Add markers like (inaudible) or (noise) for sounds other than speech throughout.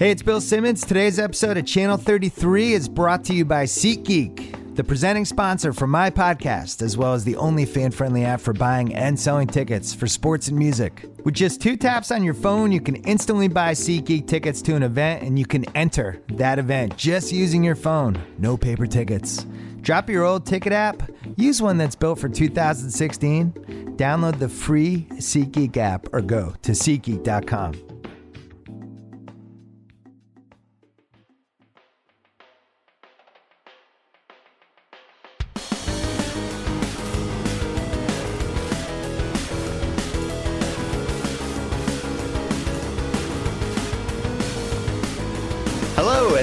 Hey, it's Bill Simmons. Today's episode of Channel 33 is brought to you by SeatGeek, the presenting sponsor for my podcast, as well as the only fan friendly app for buying and selling tickets for sports and music. With just two taps on your phone, you can instantly buy SeatGeek tickets to an event and you can enter that event just using your phone. No paper tickets. Drop your old ticket app, use one that's built for 2016, download the free SeatGeek app, or go to SeatGeek.com.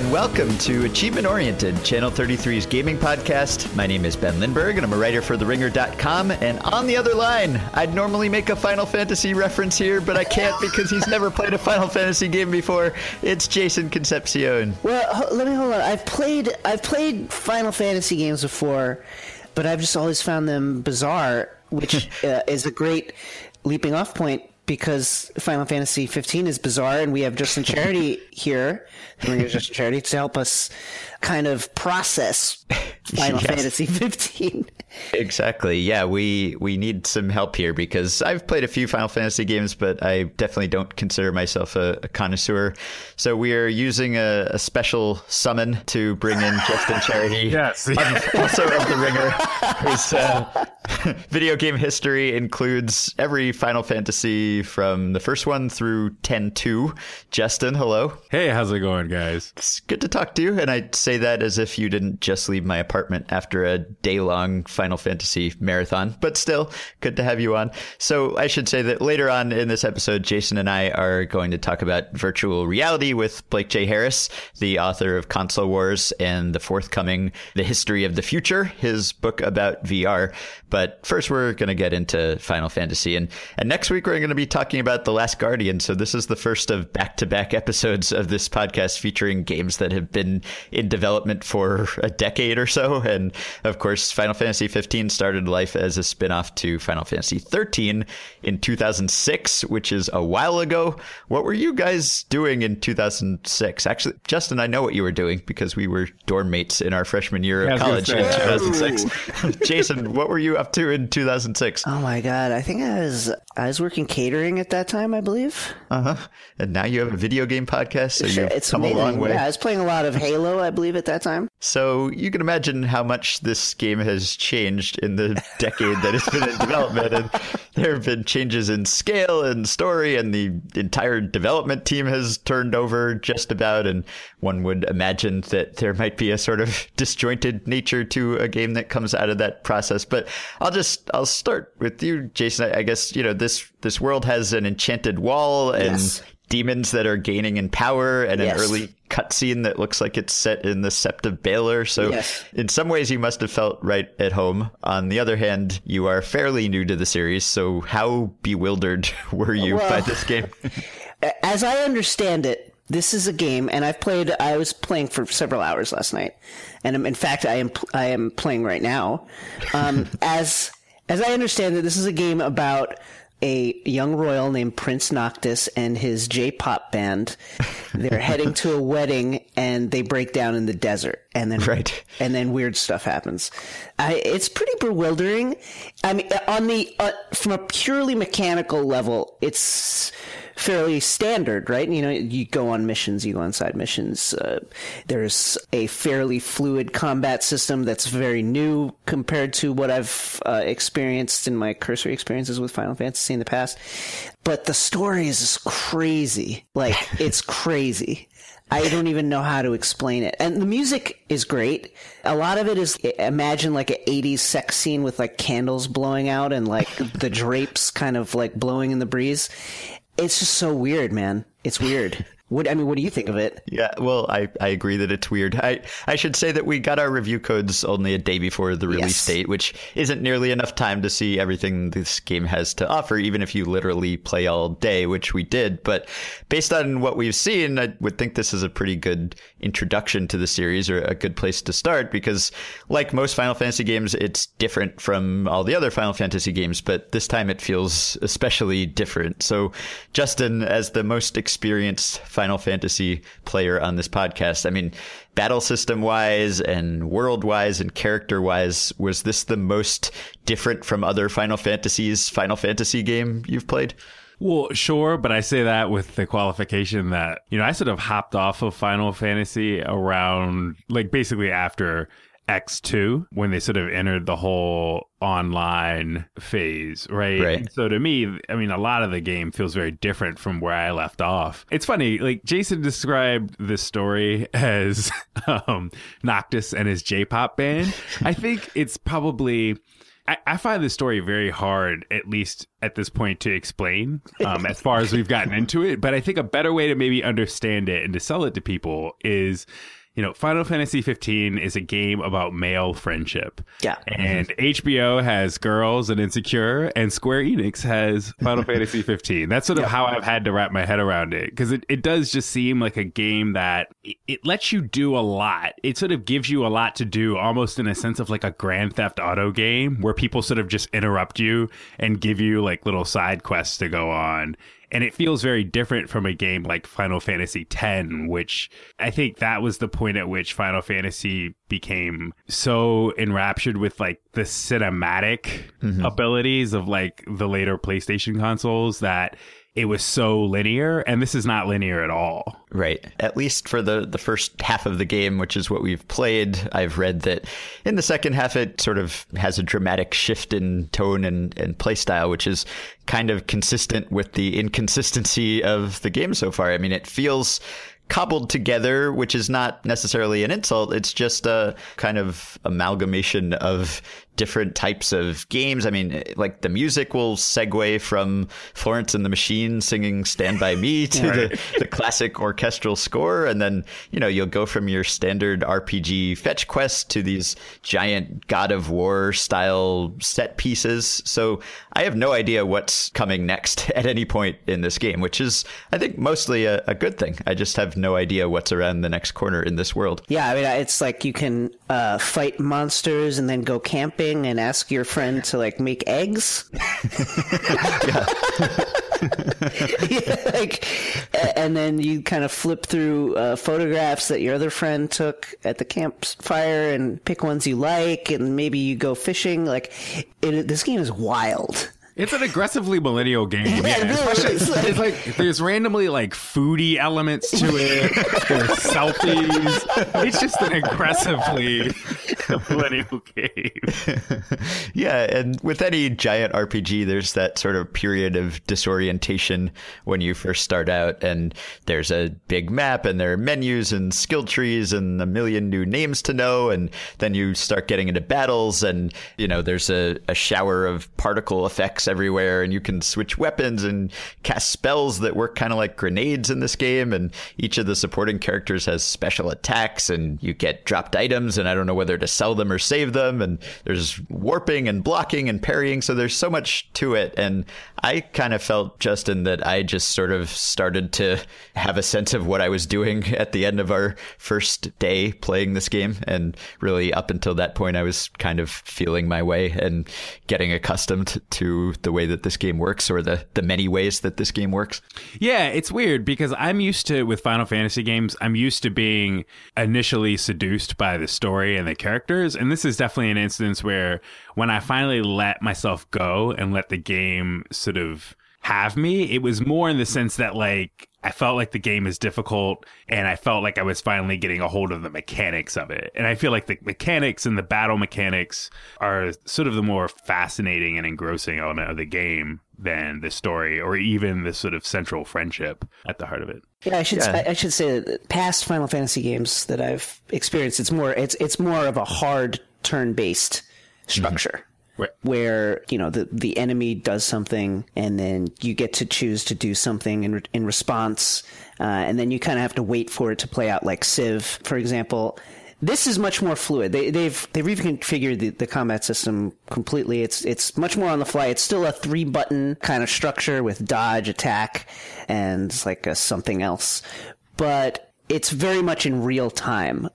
and welcome to Achievement Oriented, Channel 33's gaming podcast. My name is Ben Lindbergh and I'm a writer for TheRinger.com. And on the other line, I'd normally make a Final Fantasy reference here, but I can't because he's never played a Final Fantasy game before. It's Jason Concepcion. Well, ho- let me hold on. I've played I've played Final Fantasy games before, but I've just always found them bizarre, which (laughs) uh, is a great leaping off point because Final Fantasy 15 is bizarre, and we have Justin Charity here, the Justin Charity, to help us kind of process (laughs) Final Yes. Fantasy 15. Exactly. Yeah, we we need some help here because I've played a few Final Fantasy games, but I definitely don't consider myself a, a connoisseur. So we are using a, a special summon to bring in Justin Charity. (laughs) Yes. (laughs) Um, also of the Ringer, whose uh, video game history includes every Final Fantasy from the first one through 10-2. Justin, hello. Hey, how's it going, guys? It's good to talk to you, and I say that as if you didn't just leave my apartment after a day-long Final Fantasy marathon, but still, good to have you on. So I should say that later on in this episode, Jason and I are going to talk about virtual reality with Blake J. Harris, the author of Console Wars and the forthcoming The History of the Future, his book about VR. But first, we're going to get into Final Fantasy, and and next week we're going to be talking about The Last Guardian. So this is the first of back-to-back episodes of this podcast featuring games that have been in development for a decade or so. And of course, Final Fantasy 15 started life as a spin-off to Final Fantasy 13 in 2006, which is a while ago. What were you guys doing in 2006? Actually, Justin, I know what you were doing because we were dorm mates in our freshman year Yeah, of college in 2006. (laughs) Jason, what were you up to in 2006? Oh my god, I think I was I was working catering at that time, I believe. Uh huh. And now you have a video game podcast, so Sure, you've it's come amazing. a long way. Yeah, I was playing a lot of Halo, I believe, at that time. So you can imagine how much this game has changed in the decade that it's been in development, and there have been changes in scale and story, and the entire development team has turned over just about. And one would imagine that there might be a sort of disjointed nature to a game that comes out of that process. But I'll just I'll start with you, Jason. I I guess you know this this world has an enchanted wall and Yes. Demons that are gaining in power, and Yes. an early cutscene that looks like it's set in the Sept of Baelor. So Yes. in some ways you must have felt right at home. On the other hand, you are fairly new to the series. So how bewildered (laughs) were you by this game? (laughs) As I understand it, this is a game, and I've played. I was playing for several hours last night, and um, in fact, I am I am playing right now. Um, (laughs) as as I understand it, this is a game about a young royal named Prince Noctis and his J-pop band. They're (laughs) heading to a wedding, and they break down in the desert, and then Right. and then weird stuff happens. I, it's pretty bewildering. I mean, on the uh, from a purely mechanical level, it's fairly standard, right? You know, you go on missions, you go on side missions. Uh, there's a fairly fluid combat system that's very new compared to what I've uh, experienced in my cursory experiences with Final Fantasy in the past. But the story is just crazy. Like, (laughs) it's crazy. I don't even know how to explain it. And the music is great. A lot of it is imagine like an 80s sex scene with like candles blowing out and like (laughs) the drapes kind of like blowing in the breeze. It's just so weird, man. It's weird. (laughs) What I mean, what do you think of it? Yeah, well, I, I agree that it's weird. I, I should say that we got our review codes only a day before the release Yes. date, which isn't nearly enough time to see everything this game has to offer, even if you literally play all day, which we did. But based on what we've seen, I would think this is a pretty good introduction to the series or a good place to start because, like most Final Fantasy games, it's different from all the other Final Fantasy games, but this time it feels especially different. So, Justin, as the most experienced Final Fantasy player on this podcast. I mean, battle system wise and world wise and character wise, was this the most different from other Final Fantasies Final Fantasy game you've played? Well, sure, but I say that with the qualification that, you know, I sort of hopped off of Final Fantasy around, like, basically after X2 when they sort of entered the whole online phase, right? Right. So to me, I mean, a lot of the game feels very different from where I left off. It's funny, like Jason described this story (laughs) as um, Noctis and his J-pop band. I think it's probably. I, I find this story very hard, at least at this point, to explain um, as far as we've gotten into it. But I think a better way to maybe understand it and to sell it to people is you know, Final Fantasy 15 is a game about male friendship. Yeah. And HBO has Girls and Insecure, and Square Enix has Final (laughs) Fantasy 15. That's sort of how I've had to wrap my head around it because it, it does just seem like a game that it, it lets you do a lot. It sort of gives you a lot to do, almost in a sense of like a Grand Theft Auto game where people sort of just interrupt you and give you like little side quests to go on and it feels very different from a game like Final Fantasy X, which I think that was the point at which Final Fantasy became so enraptured with like the cinematic mm-hmm. abilities of like the later PlayStation consoles that it was so linear and this is not linear at all. Right. At least for the, the first half of the game, which is what we've played, I've read that in the second half it sort of has a dramatic shift in tone and, and play style, which is kind of consistent with the inconsistency of the game so far. I mean, it feels cobbled together, which is not necessarily an insult. It's just a kind of amalgamation of different types of games. I mean, like the music will segue from Florence and the Machine singing Stand By Me (laughs) to the, the classic orchestral score. And then, you know, you'll go from your standard RPG fetch quest to these giant God of War style set pieces. So I have no idea what's coming next (laughs) at any point in this game, which is, I think, mostly a, a good thing. I just have no idea what's around the next corner in this world. Yeah, I mean, it's like you can uh, fight monsters and then go camping and ask your friend to like make eggs. (laughs) Yeah, (laughs) like, and then you kind of flip through uh, photographs that your other friend took at the campfire and pick ones you like, and maybe you go fishing. Like, it, this game is wild. It's an aggressively millennial game. (laughs) Yeah, Yeah, really especially- is. it's like (laughs) there's randomly like foodie elements to it. (laughs) There's selfies. It's just an aggressively millennial game. yeah, and with any giant RPG, there's that sort of period of disorientation when you first start out, and there's a big map, and there are menus and skill trees, and a million new names to know, and then you start getting into battles, and you know there's a, a shower of particle effects everywhere, and you can switch weapons and cast spells that work kind of like grenades in this game, and each of the supporting characters has special attacks, and you get dropped items, and I don't know whether to sell them or save them, and there's warping and blocking and parrying, so there's so much to it, and I kind of felt Justin that I just sort of started to have a sense of what I was doing at the end of our first day playing this game, and really up until that point, I was kind of feeling my way and getting accustomed to the way that this game works, or the the many ways that this game works. Yeah, it's weird because I'm used to with Final Fantasy games, I'm used to being initially seduced by the story and the characters, and this is definitely an instance where when I finally let myself go and let the game sort of have me, it was more in the sense that like I felt like the game is difficult and I felt like I was finally getting a hold of the mechanics of it. And I feel like the mechanics and the battle mechanics are sort of the more fascinating and engrossing element of the game than the story or even the sort of central friendship at the heart of it. Yeah, I should Yeah. I, I should say that past Final Fantasy games that I've experienced, it's more it's it's more of a hard turn based mm-hmm. structure. Right. Where you know the the enemy does something, and then you get to choose to do something in in response, uh, and then you kind of have to wait for it to play out. Like Civ, for example, this is much more fluid. They, they've they've reconfigured the, the combat system completely. It's it's much more on the fly. It's still a three button kind of structure with dodge, attack, and like something else, but it's very much in real time.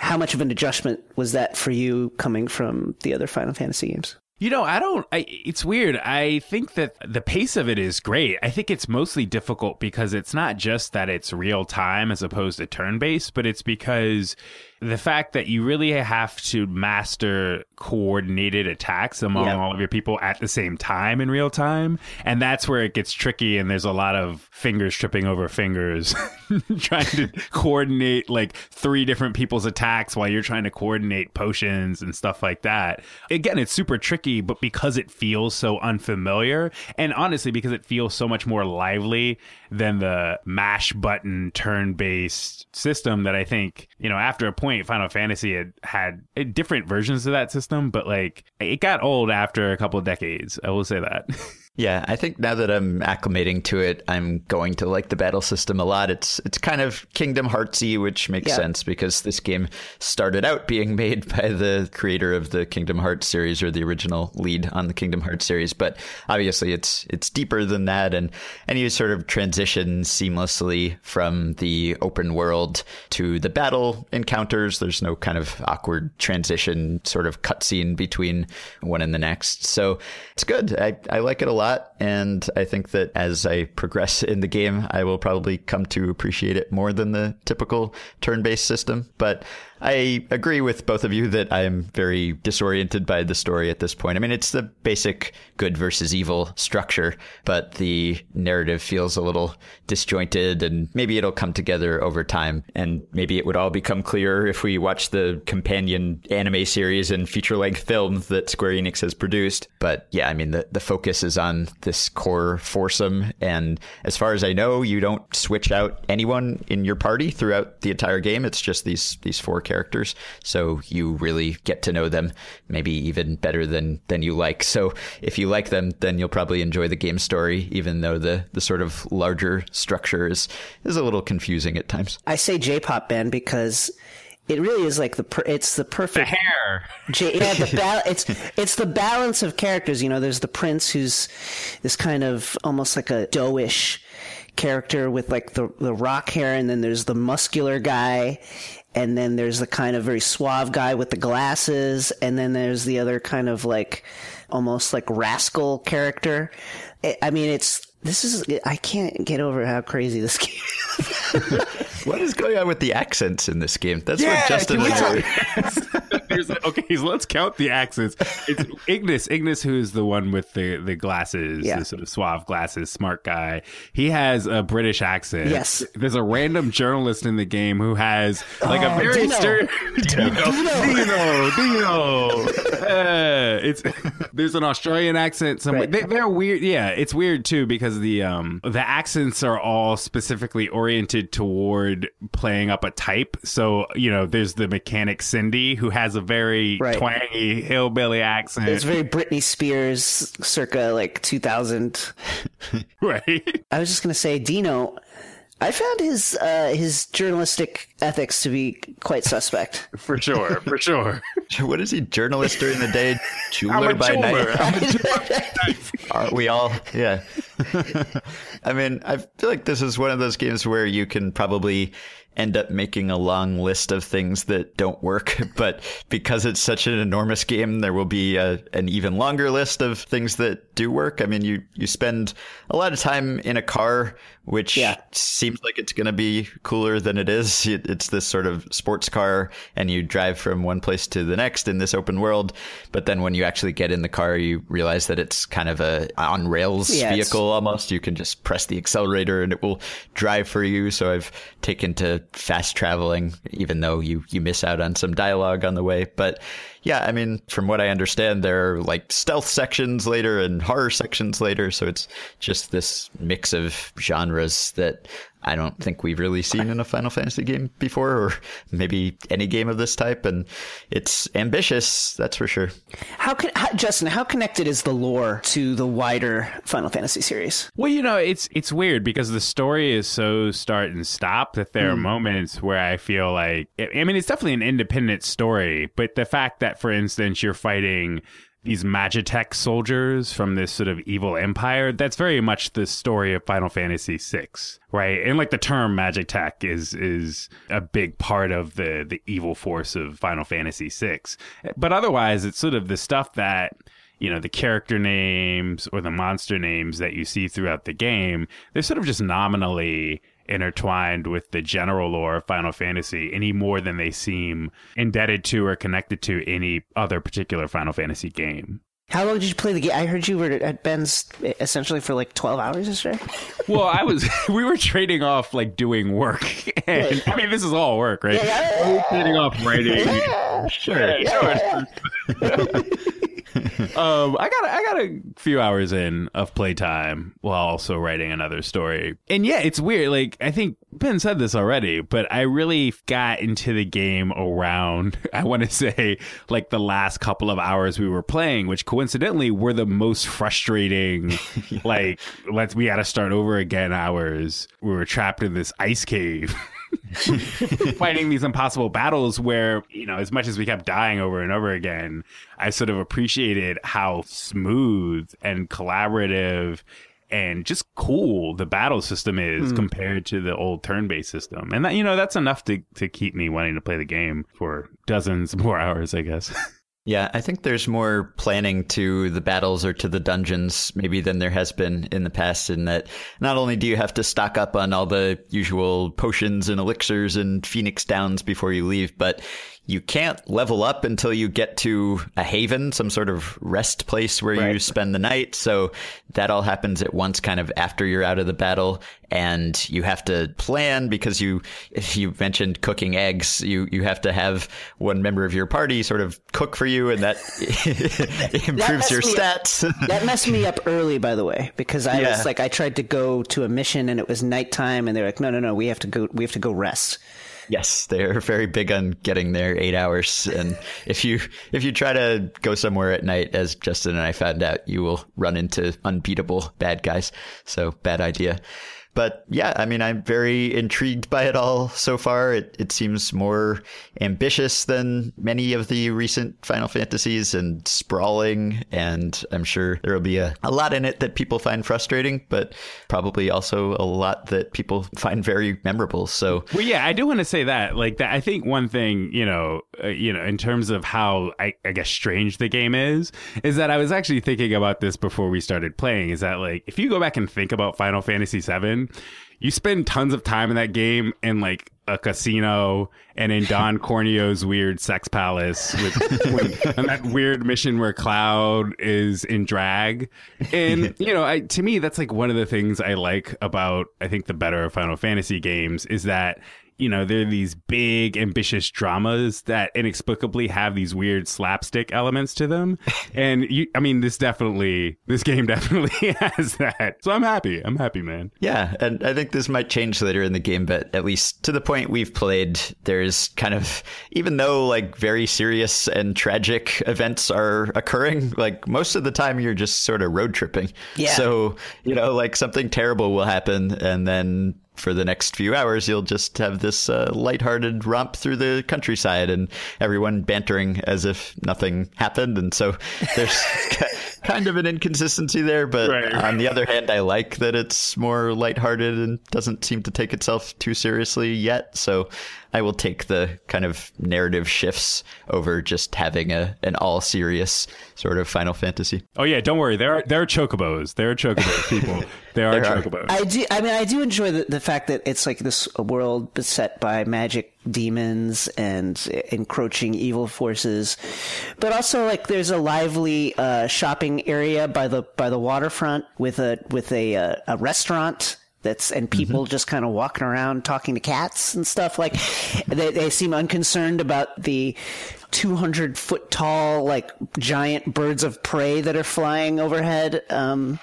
How much of an adjustment was that for you coming from the other Final Fantasy games? You know, I don't. I, it's weird. I think that the pace of it is great. I think it's mostly difficult because it's not just that it's real time as opposed to turn based, but it's because the fact that you really have to master coordinated attacks among Yeah. all of your people at the same time in real time. And that's where it gets tricky. And there's a lot of fingers tripping over fingers (laughs) trying to coordinate like three different people's attacks while you're trying to coordinate potions and stuff like that. Again, it's super tricky, but because it feels so unfamiliar, and honestly, because it feels so much more lively than the mash button turn based system that I think, you know, after a point, Final Fantasy had had uh, different versions of that system, but like it got old after a couple of decades. I will say that. (laughs) Yeah, I think now that I'm acclimating to it, I'm going to like the battle system a lot. It's it's kind of Kingdom Heartsy, which makes Yeah. sense because this game started out being (laughs) made by the creator of the Kingdom Hearts series or the original lead on the Kingdom Hearts series. But obviously, it's it's deeper than that, and and you sort of transition seamlessly from the open world to the battle encounters. There's no kind of awkward transition sort of cutscene between one and the next. So it's good. I, I like it a lot. And I think that as I progress in the game, I will probably come to appreciate it more than the typical turn based system. But I agree with both of you that I'm very disoriented by the story at this point. I mean, it's the basic good versus evil structure, but the narrative feels a little disjointed and maybe it'll come together over time. And maybe it would all become clearer if we watch the companion anime series and feature length film that Square Enix has produced. But yeah, I mean, the, the focus is on Um, this core foursome. And as far as I know, you don't switch out anyone in your party throughout the entire game. It's just these, these four characters. So you really get to know them maybe even better than, than you like. So if you like them, then you'll probably enjoy the game story, even though the, the sort of larger structure is, is a little confusing at times. I say J-pop band because it really is like the per- it's the the perfect hair. Yeah, the (laughs) ba- it's it's the balance of characters. You know, there's the prince who's this kind of almost like a doughish character with like the the rock hair, and then there's the muscular guy, and then there's the kind of very suave guy with the glasses, and then there's the other kind of like almost like rascal character. I mean, it's this is I can't get over how crazy this (laughs) game. is. What is going on with the accents in this game? That's Yeah, what Justin can (laughs) we was talk- There's like- okay, so let's count the accents. It's Ignis, Ignis, who's the one with the, the glasses, Yeah. the sort of suave glasses, smart guy. He has a British accent. Yes. There's a random journalist in the game who has like a Oh, very Dino. stere- (laughs) Dino, Dino, Dino. Uh, it's there's an Australian accent. Somewhere Right. they, they're weird. Yeah, it's weird too because the um the accents are all specifically oriented toward playing up a type. So you know, there's the mechanic Cindy who has a very Right. twangy hillbilly accent, It's very Britney Spears, circa like 2000. (laughs) right? I was just gonna say, Dino. I found his uh, his journalistic ethics to be quite suspect. (laughs) For sure, for sure. (laughs) What is he? Journalist during the day, jeweler by jeweler. night. I'm a jeweler. Aren't we all? Yeah. I mean, I feel like this is one of those games where you can probably end up making a long list of things that don't work, (laughs) but because it's such an enormous game, there will be a, an even longer list of things that do work. I mean, you you spend a lot of time in a car, which Yeah. seems like it's going to be cooler than it is. (laughs) It, it's this sort of sports car, and you drive from one place to the next in this open world. But then when you actually get in the car, you realize that it's kind of a on rails Yeah, vehicle almost. You can just press the accelerator and it will drive for you. So I've taken to fast traveling, even though you you miss out on some dialogue on the way. But yeah, I mean, from what I understand, there are like stealth sections later and horror sections later. So it's just this mix of genres that I don't think we've really seen in a Final Fantasy game before, or maybe any game of this type. And it's ambitious, that's for sure. How can how, Justin? How connected is the lore to the wider Final Fantasy series? Well, you know, it's it's weird because the story is so start and stop that there are hmm. moments where I feel like I mean, it's definitely an independent story, but the fact that, for instance, you're fighting these Magitech soldiers from this sort of evil empire, that's very much the story of Final Fantasy VI, right? And like the term Magitech is is a big part of the the evil force of Final Fantasy VI. But otherwise, it's sort of the stuff that you know, the character names or the monster names that you see throughout the game, they're sort of just nominally intertwined with the general lore of Final Fantasy any more than they seem indebted to or connected to any other particular Final Fantasy game. How long did you play the game? I heard you were at Ben's essentially for like twelve hours yesterday. (laughs) Well, I was. (laughs) we were trading off like doing work, (laughs) and I mean, this is all work, right? Yeah, we were trading off writing. Sure. Yeah, sure. um, I got I got a few hours in of playtime while also writing another story. And yeah, it's weird. Like I think Ben said this already, but I really got into the game around (laughs) I want to say like the last couple of hours we were playing, which coincidentally were the most frustrating. (laughs) yeah. Like let's we got to start over again hours. We were trapped in this ice cave. (laughs) fighting these impossible battles where, you know, as much as we kept dying over and over again, I sort of appreciated how smooth and collaborative and just cool the battle system is mm. compared to the old turn-based system. And that, you know, that's enough to, to keep me wanting to play the game for dozens (laughs) more hours, I guess. (laughs) Yeah, I think there's more planning to the battles or to the dungeons maybe than there has been in the past in that not only do you have to stock up on all the usual potions and elixirs and phoenix downs before you leave, but you can't level up until you get to a haven, some sort of rest place where right. you spend the night. So that all happens at once, kind of after you're out of the battle. And you have to plan because you, you mentioned cooking eggs, you, you have to have one member of your party sort of cook for you and that (laughs) improves that your stats. (laughs) that messed me up early, by the way, because I yeah. was like, I tried to go to a mission and it was nighttime and they're like, no, no, no, we have to go, we have to go rest. Yes, they're very big on getting there eight hours. And if you if you try to go somewhere at night, as Justin and I found out, you will run into unbeatable bad guys. So bad idea. But yeah, I mean, I'm very intrigued by it all so far. It, it seems more ambitious than many of the recent Final Fantasies and sprawling. And I'm sure there will be a, a lot in it that people find frustrating, but probably also a lot that people find very memorable. So, well, yeah, I do want to say that. Like, that, I think one thing, you know, uh, you know, in terms of how I, I guess strange the game is, is that I was actually thinking about this before we started playing. Is that like, if you go back and think about Final Fantasy VII, you spend tons of time in that game in like a casino and in Don (laughs) Corneo's weird sex palace with (laughs) and that weird mission where Cloud is in drag. And you know, I, to me that's like one of the things I like about I think the better Final Fantasy games is that you know, there are these big, ambitious dramas that inexplicably have these weird slapstick elements to them. (laughs) And you, I mean, this definitely, this game (laughs) definitely (laughs) has that. So I'm happy. I'm happy, man. Yeah. And I think this might change later in the game, but at least to the point we've played, there's kind of, even though like very serious and tragic events are occurring, like most of the time you're just sort of road tripping. Yeah. So, you know, like something terrible will happen and then for the next few hours, you'll just have this uh, lighthearted romp through the countryside and everyone bantering as if nothing happened. And so (laughs) there's (laughs) kind of an inconsistency there. But right. on the other hand, I like that it's more lighthearted and doesn't seem to take itself too seriously yet. So I will take the kind of narrative shifts over just having a an all serious sort of Final Fantasy. Oh yeah, don't worry. There are there are chocobos. There are chocobos, people. (laughs) There are there chocobos. Are. I do. I mean, I do enjoy the, the fact that it's like this world beset by magic demons and encroaching evil forces, but also like there's a lively uh, shopping area by the by the waterfront with a with a uh, a restaurant that's and people mm-hmm. just kind of walking around talking to cats and stuff like they, they seem unconcerned about the 200 foot tall like giant birds of prey that are flying overhead um,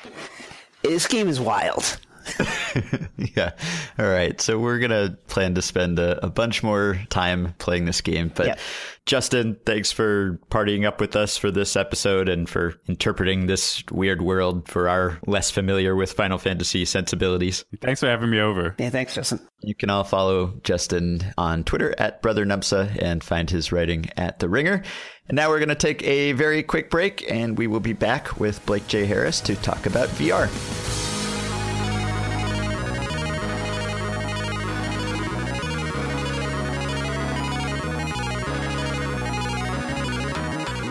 this game is wild (laughs) yeah. All right. So we're going to plan to spend a, a, bunch more time playing this game. But yep. Justin, thanks for partying up with us for this episode and for interpreting this weird world for our less familiar with Final Fantasy sensibilities. Thanks for having me over. Yeah, thanks, Justin. You can all follow Justin on Twitter at Brother Numsa and find his writing at The Ringer. And now we're going to take a very quick break and we will be back with Blake J. Harris to talk about VR.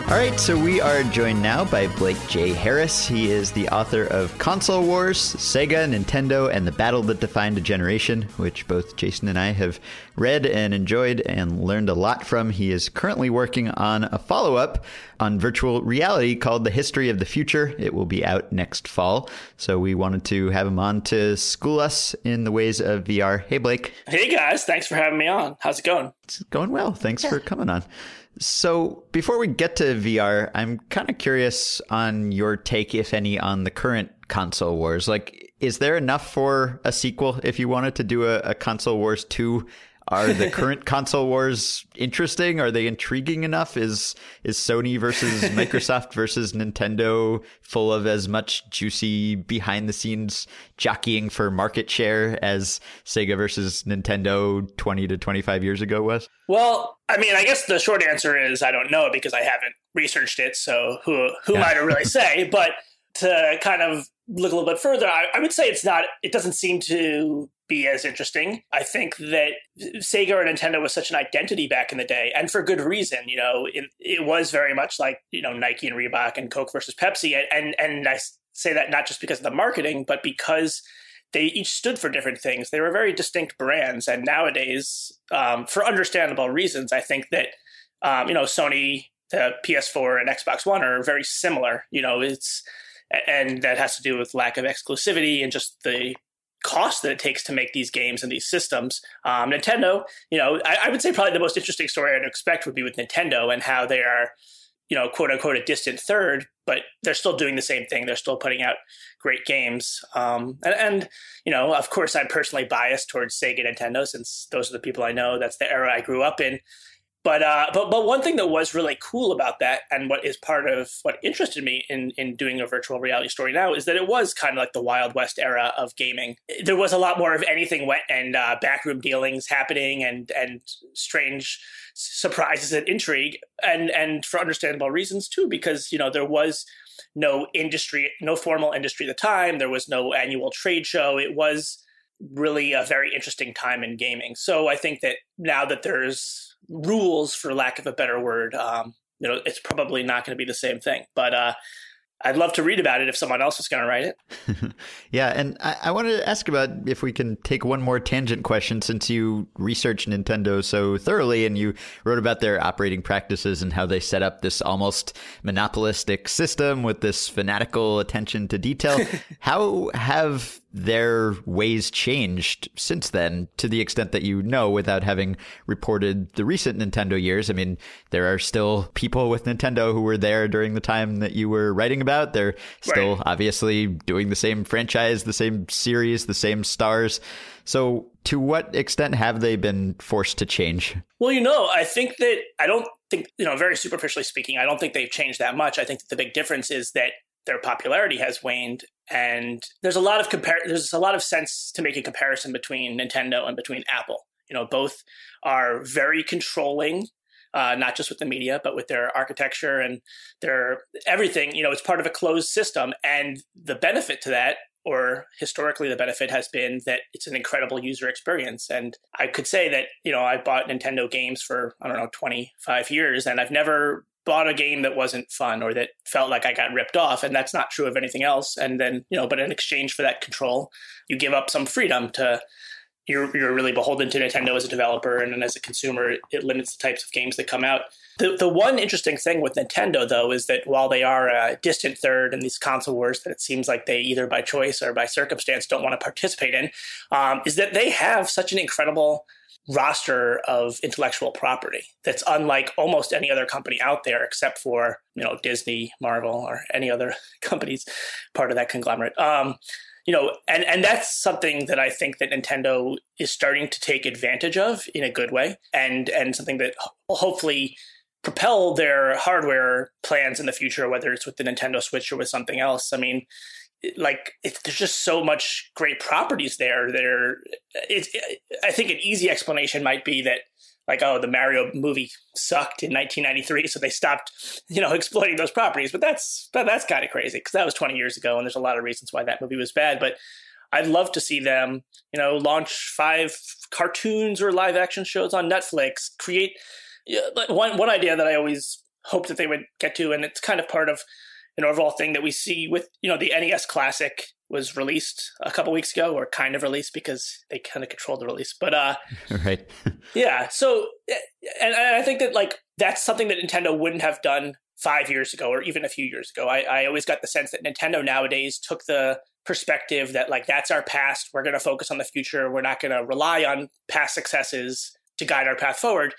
All right, so we are joined now by Blake J. Harris. He is the author of Console Wars, Sega, Nintendo, and the Battle That Defined a Generation, which both Jason and I have read and enjoyed and learned a lot from. He is currently working on a follow up on virtual reality called The History of the Future. It will be out next fall. So we wanted to have him on to school us in the ways of VR. Hey, Blake. Hey, guys. Thanks for having me on. How's it going? It's going well. Thanks yeah. for coming on. So, before we get to VR, I'm kind of curious on your take, if any, on the current console wars. Like, is there enough for a sequel if you wanted to do a, a console wars 2 are the (laughs) current console wars interesting? Are they intriguing enough? Is is Sony versus (laughs) Microsoft versus Nintendo full of as much juicy behind the scenes jockeying for market share as Sega versus Nintendo 20 to 25 years ago was? Well, I mean, I guess the short answer is I don't know because I haven't researched it, so who who yeah. am I to really (laughs) say? But to kind of look a little bit further, I, I would say it's not. It doesn't seem to be as interesting. I think that Sega or Nintendo was such an identity back in the day, and for good reason. You know, it, it was very much like you know Nike and Reebok and Coke versus Pepsi, and and I say that not just because of the marketing, but because they each stood for different things. They were very distinct brands, and nowadays, um, for understandable reasons, I think that um, you know Sony, the PS4, and Xbox One are very similar. You know, it's and that has to do with lack of exclusivity and just the cost that it takes to make these games and these systems. Um, Nintendo, you know, I, I, would say probably the most interesting story I'd expect would be with Nintendo and how they are, you know, quote unquote, a distant third, but they're still doing the same thing. They're still putting out great games. Um, and, and, you know, of course, I'm personally biased towards Sega Nintendo since those are the people I know. That's the era I grew up in. But uh, but but one thing that was really cool about that, and what is part of what interested me in in doing a virtual reality story now, is that it was kind of like the Wild West era of gaming. There was a lot more of anything wet and uh, backroom dealings happening, and and strange surprises and intrigue, and and for understandable reasons too, because you know there was no industry, no formal industry at the time. There was no annual trade show. It was really a very interesting time in gaming. So I think that now that there's rules, for lack of a better word, um, you know, it's probably not going to be the same thing. But uh, I'd love to read about it if someone else is going to write it. (laughs) yeah, and I, I, wanted to ask about if we can take one more tangent question since you researched Nintendo so thoroughly and you wrote about their operating practices and how they set up this almost monopolistic system with this fanatical attention to detail. (laughs) how have their ways changed since then to the extent that you know without having reported the recent Nintendo years? I mean, there are still people with Nintendo who were there during the time that you were writing about. They're still right. obviously doing the same franchise, the same series, the same stars. So, to what extent have they been forced to change? Well, you know, I think that I don't think, you know, very superficially speaking, I don't think they've changed that much. I think that the big difference is that their popularity has waned and there's a lot of compare there's a lot of sense to make a comparison between Nintendo and between Apple. You know, both are very controlling, uh, not just with the media, but with their architecture and their everything. You know, it's part of a closed system, and the benefit to that. Or historically, the benefit has been that it's an incredible user experience. And I could say that, you know, I've bought Nintendo games for, I don't know, 25 years, and I've never bought a game that wasn't fun or that felt like I got ripped off. And that's not true of anything else. And then, you know, but in exchange for that control, you give up some freedom to you're you're really beholden to Nintendo as a developer and then as a consumer, it, it limits the types of games that come out. The the one interesting thing with Nintendo though is that while they are a distant third in these console wars that it seems like they either by choice or by circumstance don't want to participate in, um, is that they have such an incredible roster of intellectual property that's unlike almost any other company out there except for you know disney marvel or any other (laughs) companies part of that conglomerate. Um, you know and and that's something that i think that nintendo is starting to take advantage of in a good way and and something that hopefully propel their hardware plans in the future whether it's with the nintendo switch or with something else. I mean like it, there's just so much great properties there. There, it's. I think an easy explanation might be that like oh the Mario movie sucked in 1993, so they stopped you know (laughs) exploiting those properties. But that's that, that's kind of crazy because that was 20 years ago, and there's a lot of reasons why that movie was bad. But I'd love to see them you know launch five cartoons or live action shows on Netflix. Create one one idea that I always hoped that they would get to, and it's kind of part of an overall thing that we see with you know the NES Classic was released a couple weeks ago, or kind of released because they kind of controlled the release. But uh, (laughs) right, yeah. So, and, and I think that like that's something that Nintendo wouldn't have done five years ago or even a few years ago. I, I always got the sense that Nintendo nowadays took the perspective that like that's our past. We're going to focus on the future. We're not going to rely on past successes to guide our path forward.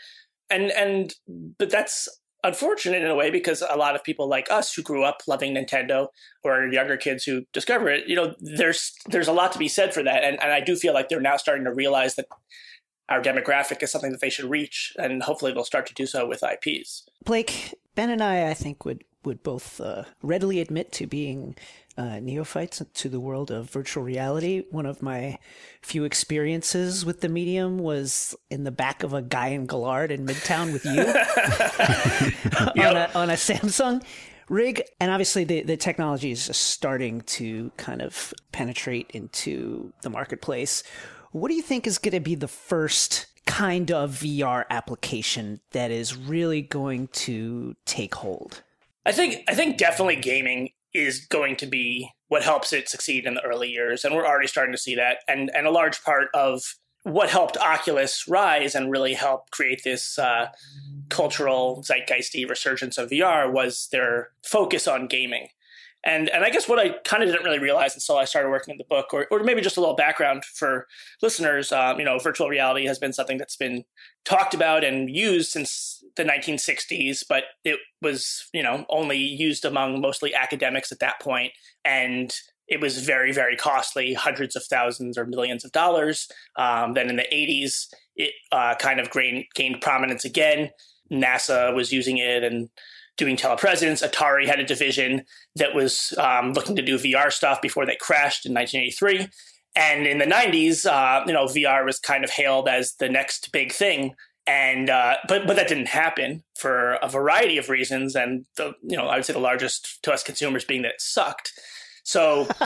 And and but that's unfortunate in a way because a lot of people like us who grew up loving Nintendo or younger kids who discover it, you know, there's there's a lot to be said for that. And and I do feel like they're now starting to realize that our demographic is something that they should reach and hopefully they'll start to do so with IPs. Blake, Ben and I I think would would both uh, readily admit to being uh, neophytes to the world of virtual reality. One of my few experiences with the medium was in the back of a Guy and Gallard in Midtown with you (laughs) (laughs) on, a, on a Samsung rig. And obviously, the, the technology is starting to kind of penetrate into the marketplace. What do you think is going to be the first kind of VR application that is really going to take hold? I think I think definitely gaming is going to be what helps it succeed in the early years, and we're already starting to see that. And and a large part of what helped Oculus rise and really help create this uh, cultural zeitgeisty resurgence of VR was their focus on gaming. And and I guess what I kind of didn't really realize until I started working in the book, or or maybe just a little background for listeners, um, you know, virtual reality has been something that's been talked about and used since the 1960s, but it was you know only used among mostly academics at that point, and it was very very costly, hundreds of thousands or millions of dollars. Um, then in the 80s, it uh, kind of gained gained prominence again. NASA was using it and doing telepresence. Atari had a division that was um, looking to do VR stuff before they crashed in 1983. And in the 90s, uh, you know, VR was kind of hailed as the next big thing. And uh, but but that didn't happen for a variety of reasons, and the you know I would say the largest to us consumers being that it sucked. So (laughs)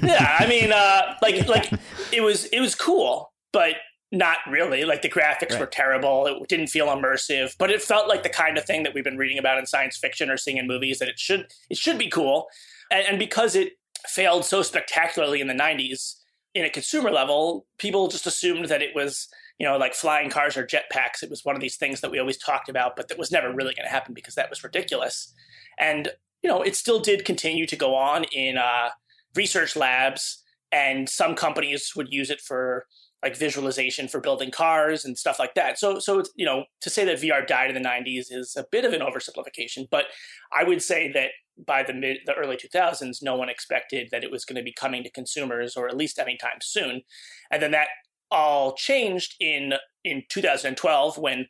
yeah, I mean, uh, like like it was it was cool, but not really. Like the graphics right. were terrible. It didn't feel immersive, but it felt like the kind of thing that we've been reading about in science fiction or seeing in movies that it should it should be cool. And, and because it failed so spectacularly in the 90s in a consumer level, people just assumed that it was, you know, like flying cars or jetpacks. It was one of these things that we always talked about, but that was never really going to happen because that was ridiculous. And, you know, it still did continue to go on in uh, research labs, and some companies would use it for like visualization for building cars and stuff like that. So, so you know, to say that VR died in the '90s is a bit of an oversimplification, but I would say that by the mid, the early 2000s, no one expected that it was going to be coming to consumers, or at least anytime soon. And then that all changed in in 2012 when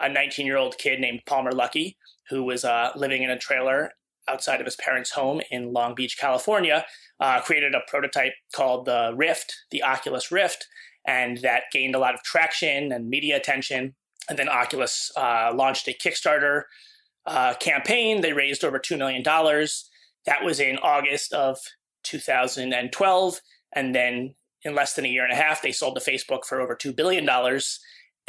a 19 year old kid named Palmer Luckey, who was uh, living in a trailer outside of his parents' home in Long Beach, California, uh, created a prototype called the Rift, the Oculus Rift, and that gained a lot of traction and media attention. And then Oculus uh, launched a Kickstarter uh, campaign. They raised over $2 million. That was in August of 2012. And then in less than a year and a half, they sold to Facebook for over $2 billion.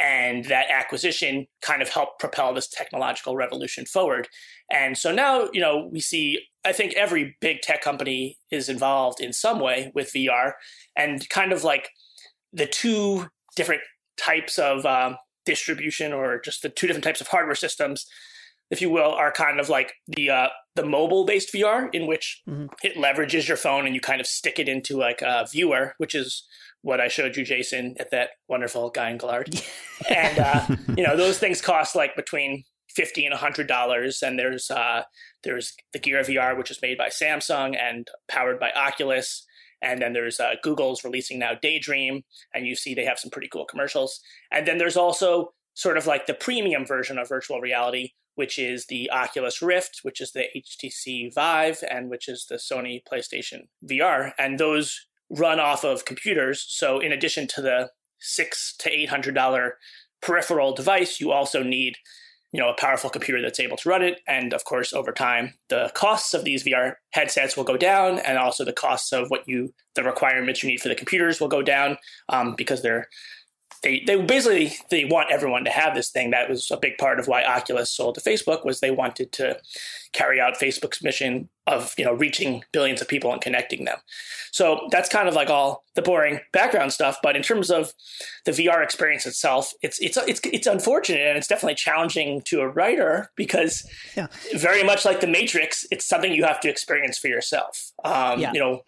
And that acquisition kind of helped propel this technological revolution forward. And so now, you know, we see, I think every big tech company is involved in some way with VR and kind of like the two different types of um, distribution or just the two different types of hardware systems if you will are kind of like the uh, the mobile based VR in which mm-hmm. it leverages your phone and you kind of stick it into like a viewer which is what I showed you Jason at that wonderful Guy and Gallard and uh, (laughs) you know those things cost like between 50 and 100 dollars and there's uh, there's the Gear VR which is made by Samsung and powered by Oculus and then there's uh, Google's releasing now Daydream, and you see they have some pretty cool commercials. And then there's also sort of like the premium version of virtual reality, which is the Oculus Rift, which is the HTC Vive, and which is the Sony PlayStation VR. And those run off of computers. So in addition to the six to eight hundred dollar peripheral device, you also need you know a powerful computer that's able to run it. And of course over time the costs of these vr headsets will go down and also the costs of what you the requirements you need for the computers will go down um, because they're they they basically they want everyone to have this thing. That was a big part of why Oculus sold to Facebook was they wanted to carry out Facebook's mission of you know reaching billions of people and connecting them. So that's kind of like all the boring background stuff. But in terms of the VR experience itself, it's it's it's it's unfortunate and it's definitely challenging to a writer because yeah. very much like the Matrix, it's something you have to experience for yourself. Um, yeah. You know,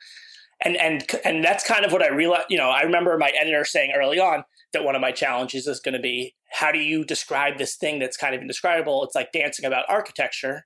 and and and that's kind of what I realized. You know, I remember my editor saying early on that one of my challenges is going to be how do you describe this thing that's kind of indescribable? It's like dancing about architecture,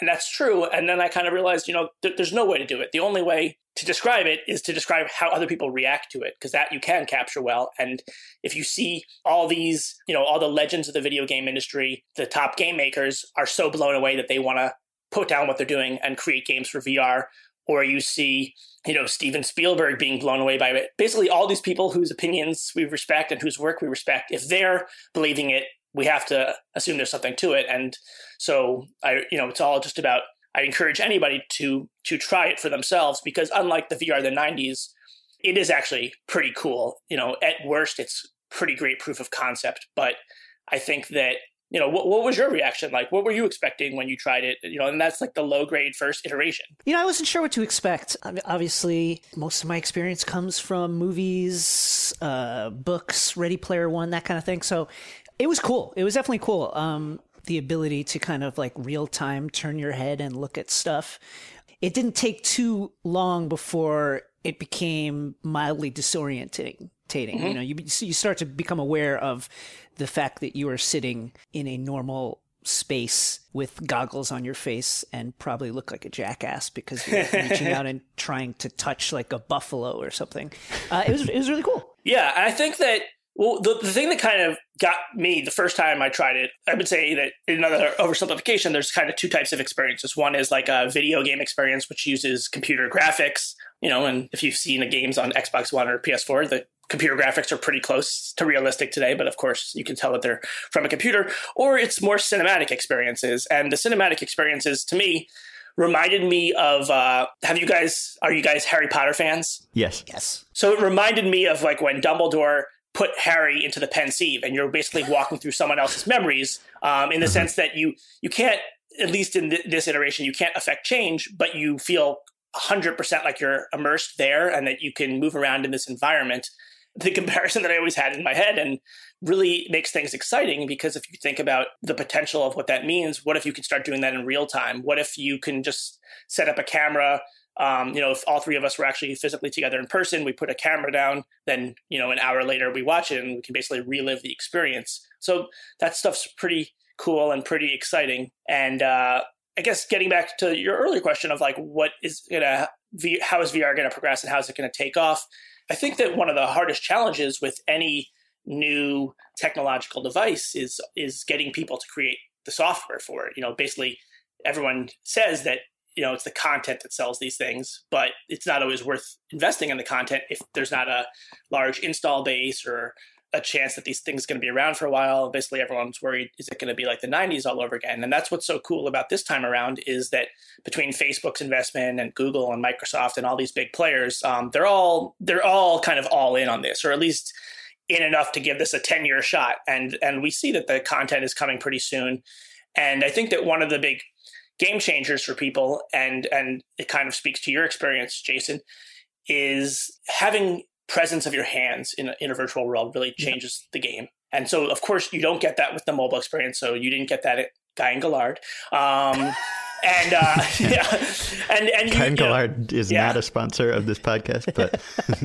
and that's true. And then I kind of realized, you know, th- there's no way to do it. The only way to describe it is to describe how other people react to it, because that you can capture well. And if you see all these, you know, all the legends of the video game industry, the top game makers are so blown away that they want to put down what they're doing and create games for VR or you see, you know, Steven Spielberg being blown away by it. Basically, all these people whose opinions we respect and whose work we respect, if they're believing it, we have to assume there's something to it. And so, I, you know, it's all just about. I encourage anybody to to try it for themselves because unlike the VR of the '90s, it is actually pretty cool. You know, at worst, it's pretty great proof of concept. But I think that you know, what, what was your reaction like? What were you expecting when you tried it? You know, and that's like the low grade first iteration. You know, I wasn't sure what to expect. Obviously, most of my experience comes from movies, uh, books, Ready Player One, that kind of thing. So it was cool. It was definitely cool. Um, the ability to kind of like real time turn your head and look at stuff. It didn't take too long before it became mildly disorienting. Mm-hmm. You know, you you start to become aware of the fact that you are sitting in a normal space with goggles on your face and probably look like a jackass because you're (laughs) reaching out and trying to touch like a buffalo or something. Uh, it was it was really cool. Yeah, I think that well, the, the thing that kind of got me the first time I tried it, I would say that in another oversimplification, there's kind of two types of experiences. One is like a video game experience, which uses computer graphics, you know, and if you've seen the games on Xbox One or PS4, the computer graphics are pretty close to realistic today, but of course you can tell that they're from a computer, or it's more cinematic experiences. And the cinematic experiences to me reminded me of uh, have you guys are you guys Harry Potter fans? Yes. Yes. So it reminded me of like when Dumbledore put Harry into the Pensieve, and you're basically walking through someone else's memories um, in the mm-hmm. sense that you you can't at least in th- this iteration you can't affect change, but you feel 100% like you're immersed there and that you can move around in this environment the comparison that I always had in my head and really makes things exciting because if you think about the potential of what that means, what if you can start doing that in real time? What if you can just set up a camera? Um, you know, if all three of us were actually physically together in person, we put a camera down, then, you know, an hour later we watch it and we can basically relive the experience. So that stuff's pretty cool and pretty exciting. And uh, I guess getting back to your earlier question of like, what is gonna, how is VR to progress and how is it to take off? I think that one of the hardest challenges with any new technological device is is getting people to create the software for it. You know, basically everyone says that you know it's the content that sells these things, but it's not always worth investing in the content if there's not a large install base or a chance that these things going to be around for a while. Basically, everyone's worried is it going to be like the 90s all over again? And that's what's so cool about this time around is that between Facebook's investment and Google and Microsoft and all these big players, um, they're all they're all kind of all in on this, or at least in enough to give this a 10 year shot. And and we see that the content is coming pretty soon. And I think that one of the big game changers for people, and and it kind of speaks to your experience, Jason, is having presence of your hands in a, in a virtual world really changes the game. And so, of course, you don't get that with the mobile experience. So you didn't get that at Guy and Gallard. Um, (laughs) and uh, (laughs) (laughs) yeah, and and Guy and Gallard is yeah. not a sponsor of this podcast, but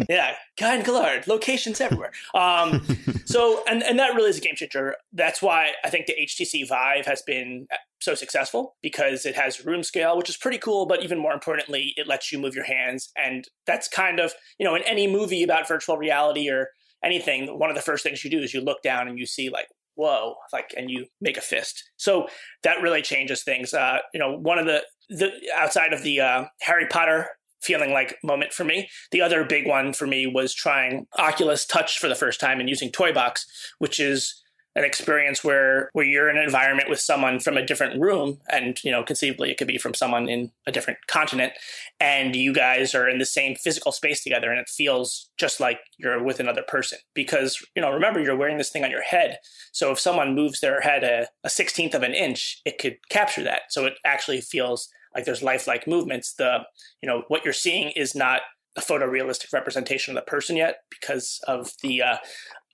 (laughs) yeah, Guy and locations everywhere. Um, so and and that really is a game changer. That's why I think the HTC Vive has been so successful because it has room scale, which is pretty cool. But even more importantly, it lets you move your hands, and that's kind of you know in any movie about virtual reality or anything, one of the first things you do is you look down and you see like whoa like and you make a fist. So that really changes things. Uh you know one of the the outside of the uh harry potter feeling like moment for me the other big one for me was trying oculus touch for the first time and using toybox which is an experience where where you're in an environment with someone from a different room and you know conceivably it could be from someone in a different continent and you guys are in the same physical space together and it feels just like you're with another person. Because you know remember you're wearing this thing on your head so if someone moves their head a, a 16th of an inch it could capture that. So it actually feels like there's lifelike movements. The you know what you're seeing is not a photorealistic representation of the person yet because of the uh,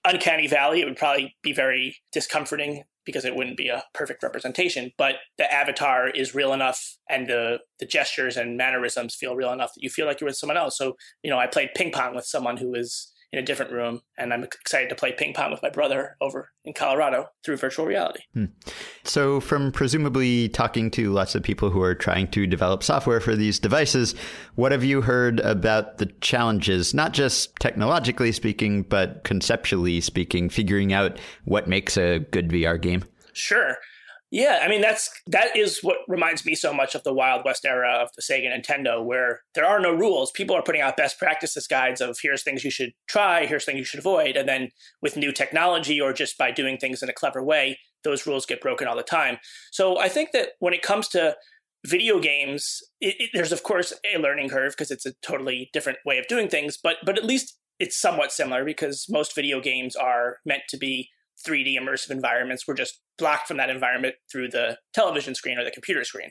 uncanny valley it would probably be very discomforting because it wouldn't be a perfect representation but the avatar is real enough and the the gestures and mannerisms feel real enough that you feel like you're with someone else. So you know i played ping pong with someone who is in a different room. And I'm excited to play ping pong with my brother over in Colorado through virtual reality. Hmm. So, from presumably talking to lots of people who are trying to develop software for these devices, what have you heard about the challenges, not just technologically speaking, but conceptually speaking, figuring out what makes a good VR game? Sure. Yeah, I mean that's that is what reminds me so much of the Wild West era of the Sega Nintendo, where there are no rules. People are putting out best practices guides of here's things you should try, here's things you should avoid, and then with new technology or just by doing things in a clever way, those rules get broken all the time. So I think that when it comes to video games, it, it, there's of course a learning curve because it's a totally different way of doing things, but but at least it's somewhat similar because most video games are meant to be 3D immersive environments. We're just blocked from that environment through the television screen or the computer screen.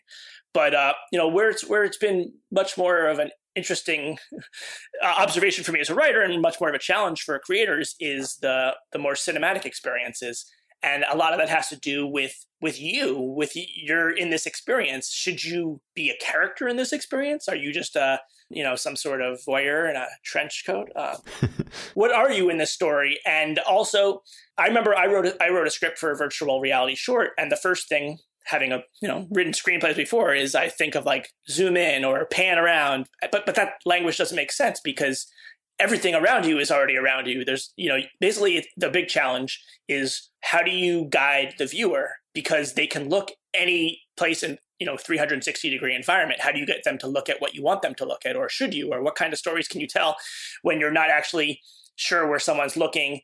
But uh, you know where it's where it's been much more of an interesting (laughs) uh, observation for me as a writer and much more of a challenge for creators is the the more cinematic experiences and a lot of that has to do with with you with you're in this experience should you be a character in this experience are you just a you know some sort of voyeur in a trench coat. Uh, (laughs) what are you in this story? And also i remember i wrote a, i wrote a script for a virtual reality short and the first thing having a you know written screenplays before is i think of like zoom in or pan around. But but that language doesn't make sense because everything around you is already around you. There's you know basically the big challenge is how do you guide the viewer? Because they can look any place in you know 360 degree environment. How do you get them to look at what you want them to look at or should you or what kind of stories can you tell when you're not actually sure where someone's looking?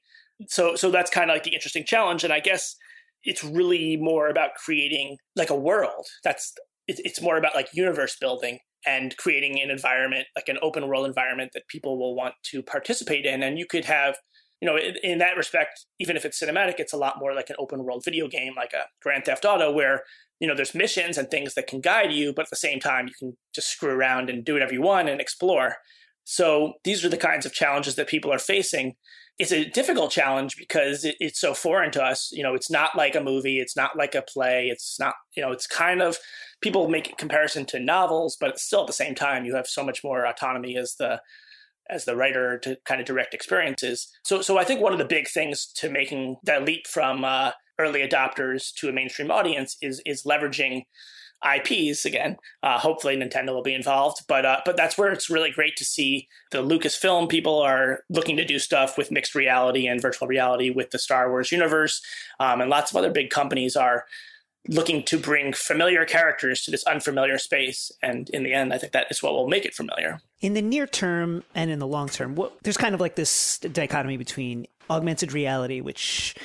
So so that's kind of like the interesting challenge and i guess it's really more about creating like a world. That's it's more about like universe building and creating an environment like an open world environment that people will want to participate in and you could have you know, in, that respect, even if it's cinematic, it's a lot more like an open world video game, like a Grand Theft Auto, where you know there's missions and things that can guide you, but at the same time, you can just screw around and do whatever you want and explore. So these are the kinds of challenges that people are facing. It's a difficult challenge because it, it's so foreign to us. You know, it's not like a movie, it's not like a play, it's not. You know, it's kind of people make comparison to novels, but still at the same time, you have so much more autonomy as the as the writer to kind of direct experiences. So, so I think one of the big things to making that leap from uh, early adopters to a mainstream audience is is leveraging IPs again. Uh, hopefully, Nintendo will be involved, but uh, but that's where it's really great to see the Lucasfilm people are looking to do stuff with mixed reality and virtual reality with the Star Wars universe, um, and lots of other big companies are looking to bring familiar characters to this unfamiliar space. And in the end, I think that is what will make it familiar. In the near term and in the long term, what, there's kind of like this dichotomy between augmented reality, which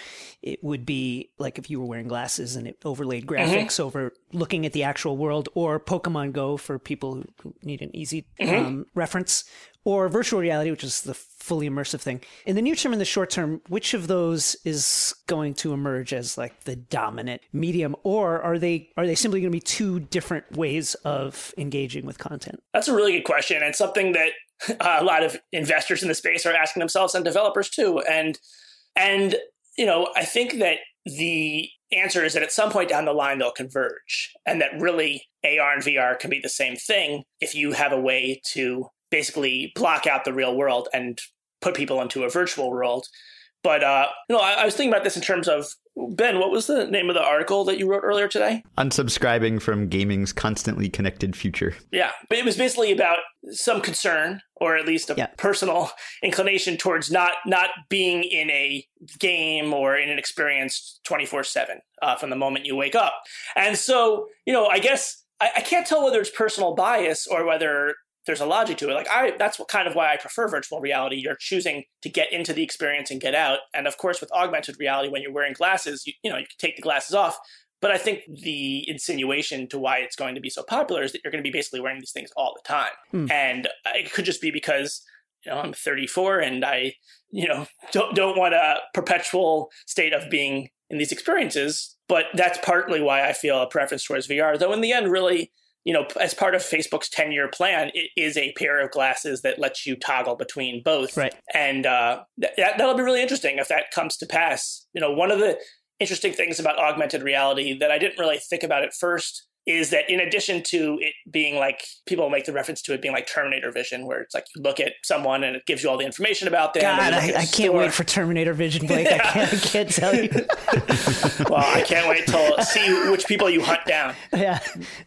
it would be like if you were wearing glasses and it overlaid mm-hmm. graphics mm-hmm. over looking at the actual world, or Pokemon Go for people who need an easy mm-hmm. um, reference, or virtual reality, which is the fully immersive thing. In the near term and the short term, which of those is going to emerge as like the dominant medium, or are they are they simply going to be two different ways of engaging with content? That's a really good question, and something that (laughs) a lot of investors in the space are asking themselves, and developers too. And and you know, I think that the answer is that at some point down the line they'll converge, and that really AR and VR can be the same thing if you have a way to basically block out the real world and put people into a virtual world. But uh, you know, I, I was thinking about this in terms of Ben. What was the name of the article that you wrote earlier today? Unsubscribing from gaming's constantly connected future. Yeah, but it was basically about some concern, or at least a yeah. personal (laughs) inclination towards not not being in a game or in an experience twenty four seven uh, from the moment you wake up. And so, you know, I guess I, I can't tell whether it's personal bias or whether there's a logic to it. Like I, that's what kind of why I prefer virtual reality. You're choosing to get into the experience and get out. And of course, with augmented reality, when you're wearing glasses, you, you know, you can take the glasses off. But I think the insinuation to why it's going to be so popular is that you're going to be basically wearing these things all the time. Hmm. And it could just be because, you know, I'm 34 and I, you know, don't, don't want a perpetual state of being in these experiences. But that's partly why I feel a preference towards VR. Though in the end, really, you know, as part of Facebook's 10 year plan, it is a pair of glasses that lets you toggle between both. Right. And uh, that, that'll be really interesting if that comes to pass. You know, one of the interesting things about augmented reality that I didn't really think about at first is that in addition to it being like people make the reference to it being like Terminator Vision, where it's like you look at someone and it gives you all the information about them. God, I, I can't wait for Terminator Vision, Blake. yeah. I, (laughs) can't, I can't tell you. (laughs) well, I can't wait till see which people you hunt down. Yeah,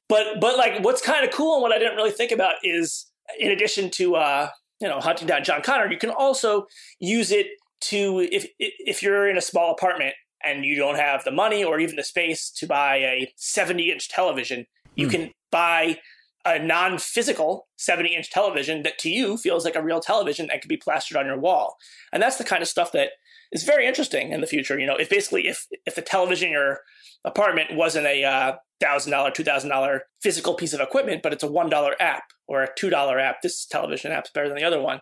but but like what's kind of cool and what I didn't really think about is in addition to uh, you know hunting down John Connor, you can also use it to if if you're in a small apartment and you don't have the money or even the space to buy a 70 inch television, you mm. can buy a non physical 70 inch television that to you feels like a real television that could be plastered on your wall. And that's the kind of stuff that is very interesting in the future. You know, if basically if, if the television in your apartment wasn't a uh, $1,000, $2,000 physical piece of equipment, but it's a $1 app or a $2 app, this television app's better than the other one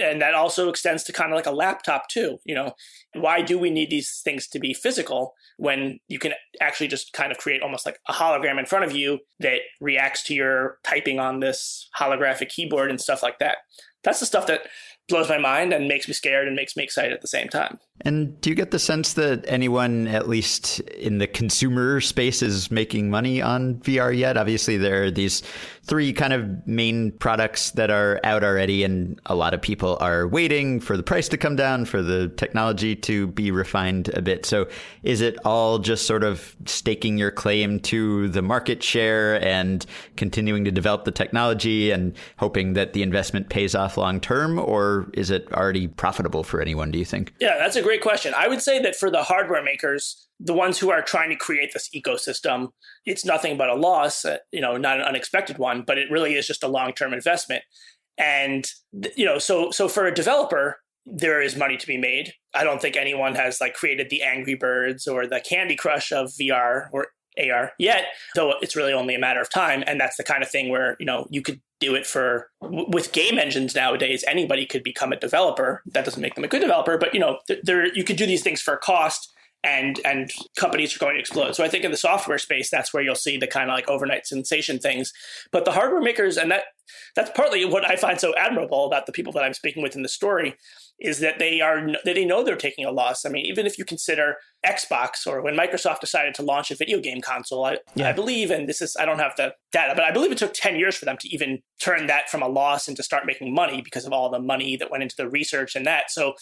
and that also extends to kind of like a laptop too you know? Why do we need these things to be physical when you can actually just kind of create almost like a hologram in front of you that reacts to your typing on this holographic keyboard and stuff like that? That's the stuff that blows my mind and makes me scared and makes me excited at the same time. And do you get the sense that anyone, at least in the consumer space, is making money on VR yet? Obviously, there are these three kind of main products that are out already, and a lot of people are waiting for the price to come down, for the technology to be refined a bit. So, is it all just sort of staking your claim to the market share and continuing to develop the technology and hoping that the investment pays off long term, or is it already profitable for anyone? Do you think? Yeah, that's a great question. I would say that for the hardware makers, the ones who are trying to create this ecosystem, it's nothing but a loss, uh, you know, not an unexpected one, but it really is just a long-term investment. And you know, so so for a developer, there is money to be made. I don't think anyone has like created the Angry Birds or the Candy Crush of VR or AR yet, though it's really only a matter of time. And that's the kind of thing where, you know, you could do it for with game engines nowadays anybody could become a developer that doesn't make them a good developer but you know there you could do these things for a cost and and companies are going to explode. So I think in the software space, that's where you'll see the kind of like overnight sensation things. But the hardware makers, and that that's partly what I find so admirable about the people that I'm speaking with in the story, is that they are that they know they're taking a loss. I mean, even if you consider Xbox or when Microsoft decided to launch a video game console, I, yeah. I believe, and this is I don't have the data, but I believe it took 10 years for them to even turn that from a loss into start making money because of all the money that went into the research and that. So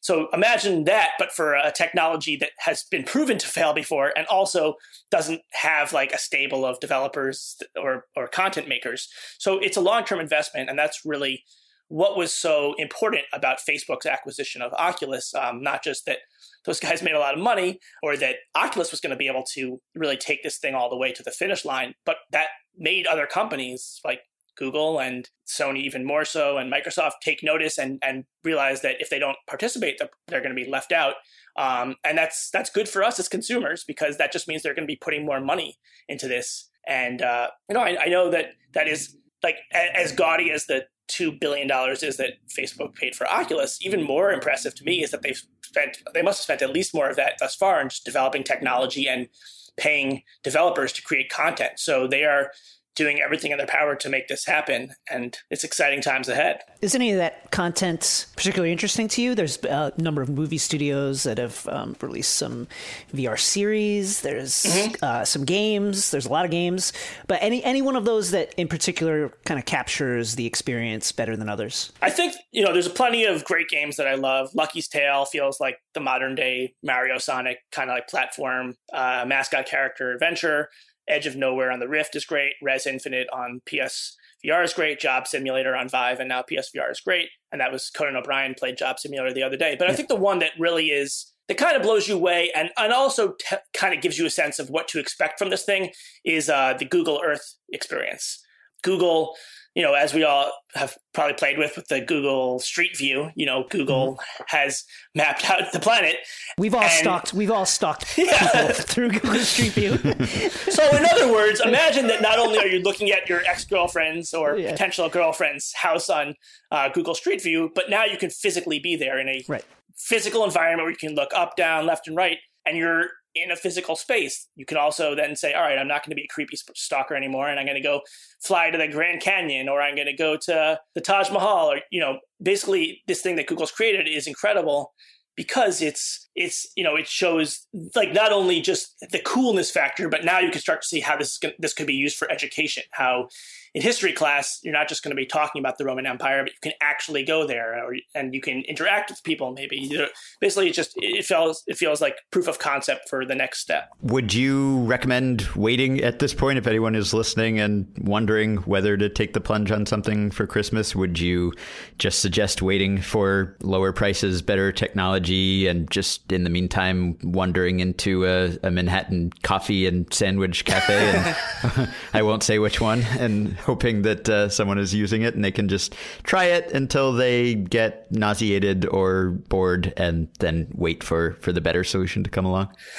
so imagine that, but for a technology that has been proven to fail before and also doesn't have like a stable of developers or, or content makers. So it's a long term investment. And that's really what was so important about Facebook's acquisition of Oculus. Um, not just that those guys made a lot of money or that Oculus was going to be able to really take this thing all the way to the finish line, but that made other companies like Google and Sony even more so, and Microsoft take notice and and realize that if they don't participate, they're going to be left out. Um, and that's that's good for us as consumers because that just means they're going to be putting more money into this. And uh, you know, I, I know that that is like as gaudy as the two billion dollars is that Facebook paid for Oculus. Even more impressive to me is that they've spent they must have spent at least more of that thus far in just developing technology and paying developers to create content. So they are doing everything in their power to make this happen. And it's exciting times ahead. Is any of that content particularly interesting to you? There's a number of movie studios that have um, released some VR series. There's mm-hmm. uh, some games. There's a lot of games. But any any one of those that in particular kind of captures the experience better than others? I think you know there's plenty of great games that I love. Lucky's Tale feels like the modern day Mario Sonic kind of like platform uh, mascot character adventure. Edge of Nowhere on the Rift is great. Rez Infinite on PS VR is great. Job Simulator on Vive and now PSVR is great. And that was Conan O'Brien played Job Simulator the other day. But I think the one that really is that kind of blows you away and, and also t- kind of gives you a sense of what to expect from this thing is uh, the Google Earth experience. Google you know, as we all have probably played with with the Google Street View, you know, Google mm-hmm. has mapped out the planet. We've all and, stalked. We've all stalked (laughs) yeah. through Google Street View. (laughs) so, in other words, imagine that not only are you looking at your ex girlfriend's or yeah. potential girlfriend's house on uh, Google Street View, but now you can physically be there in a right. physical environment where you can look up, down, left, and right, and you're in a physical space. You can also then say, all right, I'm not going to be a creepy stalker anymore, and I'm going to go fly to the Grand Canyon, or I'm going to go to the Taj Mahal, or you know, basically this thing that Google's created is incredible because it's it's you know it shows like not only just the coolness factor, but now you can start to see how this is gonna, this could be used for education. How in history class, you're not just going to be talking about the Roman Empire, but you can actually go there, or, and you can interact with people. Maybe basically, it just it feels it feels like proof of concept for the next step. Would you recommend waiting at this point if anyone is listening and wondering whether to take the plunge on something for Christmas? Would you just suggest waiting for lower prices, better technology, and just in the meantime wandering into a, a Manhattan coffee and sandwich cafe? And (laughs) (laughs) I won't say which one, and hoping that uh, someone is using it and they can just try it until they get nauseated or bored and then wait for, for the better solution to come along? (laughs)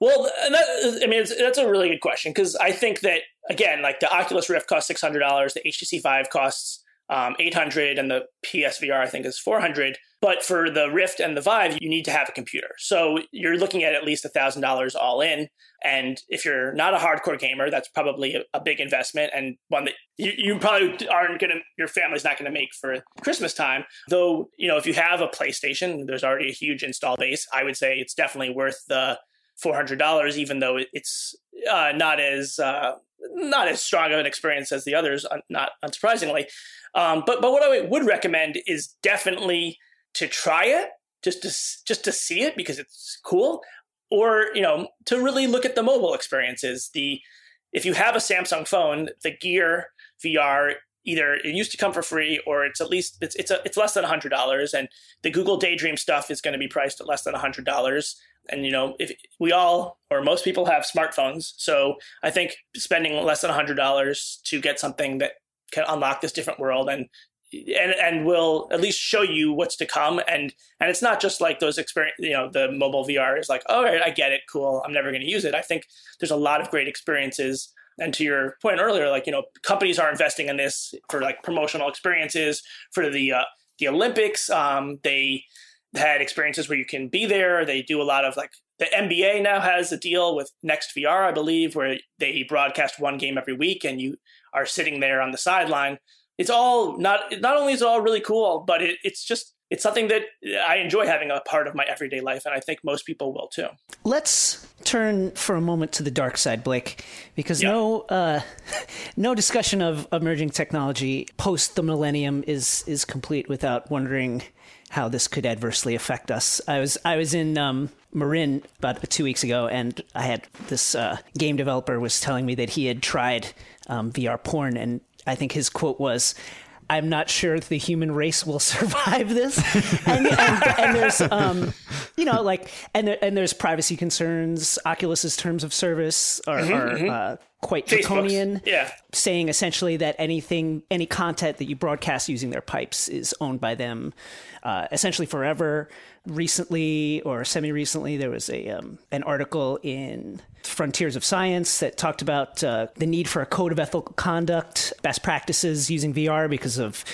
well, that, I mean, that's a really good question because I think that, again, like the Oculus Rift costs $600, the HTC Vive costs um, 800 and the PSVR I think is 400. But for the Rift and the Vive, you need to have a computer. So you're looking at at least $1,000 all in. And if you're not a hardcore gamer, that's probably a, big investment and one that you, you probably aren't going to, your family's not going to make for Christmas time. Though, you know, if you have a PlayStation, there's already a huge install base. I would say it's definitely worth the $400, even though it's uh, not as, uh, not as strong of an experience as the others, not unsurprisingly. Um, but but what I would recommend is definitely to try it just to just to see it because it's cool, or you know to really look at the mobile experiences. The if you have a Samsung phone, the Gear VR either it used to come for free or it's at least it's it's a, it's less than hundred dollars, and the Google Daydream stuff is going to be priced at less than hundred dollars. And you know, if we all or most people have smartphones, so I think spending less than hundred dollars to get something that can unlock this different world and and and will at least show you what's to come. And and it's not just like those experience you know the mobile vr is like all right i get it cool i'm never going to use it. I think there's a lot of great experiences. And to your point earlier like you know companies are investing in this for like promotional experiences for the uh, the olympics. Um, they had experiences where you can be there. They do a lot of like the nba now has a deal with next vr i believe where they broadcast one game every week and you are sitting there on the sideline. It's all not not only is it all really cool, but it, it's just it's something that I enjoy having a part of my everyday life, and I think most people will too. Let's turn for a moment to the dark side, Blake, because yeah. no uh, (laughs) no discussion of emerging technology post the millennium is is complete without wondering how this could adversely affect us. I was I was in um, Marin about two weeks ago, and I had this uh, game developer was telling me that he had tried um, VR porn, and I think his quote was, "I'm not sure the human race will (laughs) survive this." and, and, and, there's, um, you know, like, and there, and there's privacy concerns. Oculus's terms of service are, mm-hmm, are mm-hmm. Uh, quite draconian. Yeah, saying essentially that anything, any content that you broadcast using their pipes is owned by them, uh, essentially forever recently or semi recently there was a um, an article in Frontiers of Science that talked about uh, the need for a code of ethical conduct, best practices using VR because of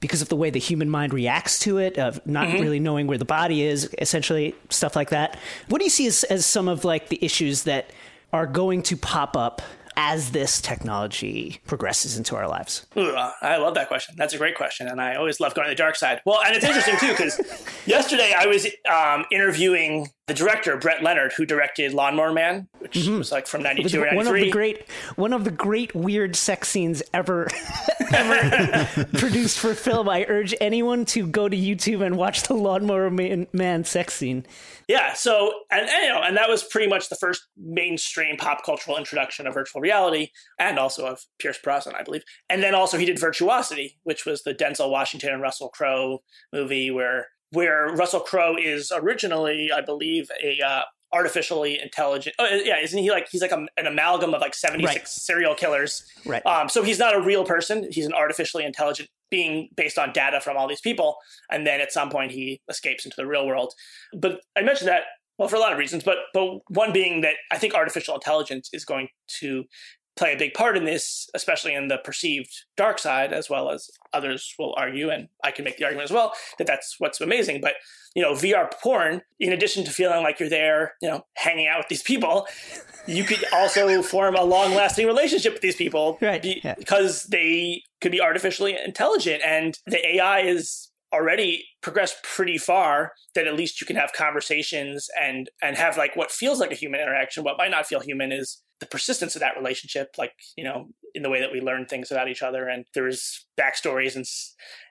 because of the way the human mind reacts to it, of not mm-hmm. really knowing where the body is, essentially stuff like that. What do you see as, as some of like the issues that are going to pop up as this technology progresses into our lives? Ooh, I love that question. That's a great question, and I always love going to the dark side. Well, and it's interesting too because (laughs) yesterday I was um, interviewing the director Brett Leonard, who directed Lawnmower Man, which mm-hmm. was like from '92 or '93. One of the great, one of the great weird sex scenes ever, (laughs) ever (laughs) produced for film. I urge anyone to go to YouTube and watch the Lawnmower Man, Man sex scene. Yeah. So, and, and, you know, and that was pretty much the first mainstream pop cultural introduction of virtual reality, and also of Pierce Brosnan, I believe. And then also he did Virtuosity, which was the Denzel Washington and Russell Crowe movie where where Russell Crowe is originally, I believe, a uh, artificially intelligent. Oh, yeah, isn't he like he's like a, an amalgam of like seventy six Right. serial killers? Right. Um, so he's not a real person. He's an artificially intelligent being based on data from all these people, and then at some point he escapes into the real world. But I mentioned that well for a lot of reasons, but but one being that I think artificial intelligence is going to play a big part in this, especially in the perceived dark side, as well as others will argue, and I can make the argument as well that that's what's amazing. But you know, VR porn, in addition to feeling like you're there, you know, hanging out with these people, you could also (laughs) form a long-lasting relationship with these people, Right, be- yeah. because they could be artificially intelligent, and the AI is already progressed pretty far that at least you can have conversations and and have like what feels like a human interaction. What might not feel human is the persistence of that relationship like you know in the way that we learn things about each other and there's backstories and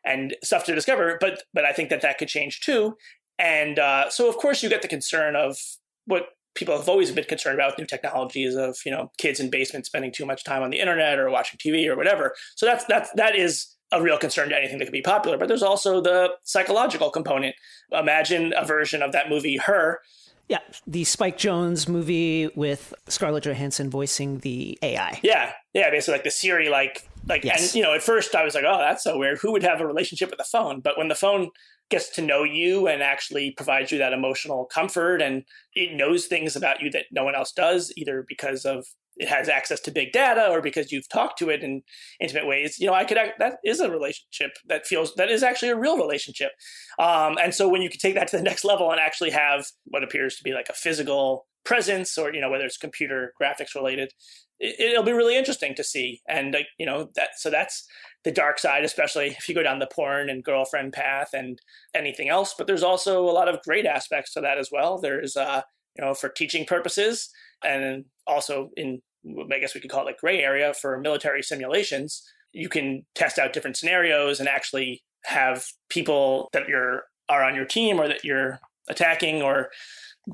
and stuff to discover. But but i think that that could change too. And uh, so of course you get the concern of what people have always been concerned about with new technologies of you know kids in basements spending too much time on the internet or watching tv or whatever. So that's that's that is a real concern to anything that could be popular but there's also the psychological component imagine a version of that movie her Yeah, the Spike Jonze movie with Scarlett Johansson voicing the AI. Yeah, yeah, basically like the Siri, like like, Yes. and you know, at first I was like, oh, that's so weird. Who would have a relationship with a phone? But when the phone gets to know you and actually provides you that emotional comfort, and it knows things about you that no one else does, either because of it has access to big data or because you've talked to it in intimate ways you know i could act, that is a relationship that feels that is actually a real relationship. Um, and so when you can take that to the (laughs) next level and actually have what appears to be like a physical presence or you know whether it's computer graphics related it, it'll be really interesting to see. And like you know that so that's the dark side especially if you go down the porn and girlfriend path and anything else. But there's also a lot of great aspects to that as well. There's uh you know for teaching purposes and also in I guess we could call it like gray area for military simulations. You can test out different scenarios and actually have people that you're are on your team or that you're attacking or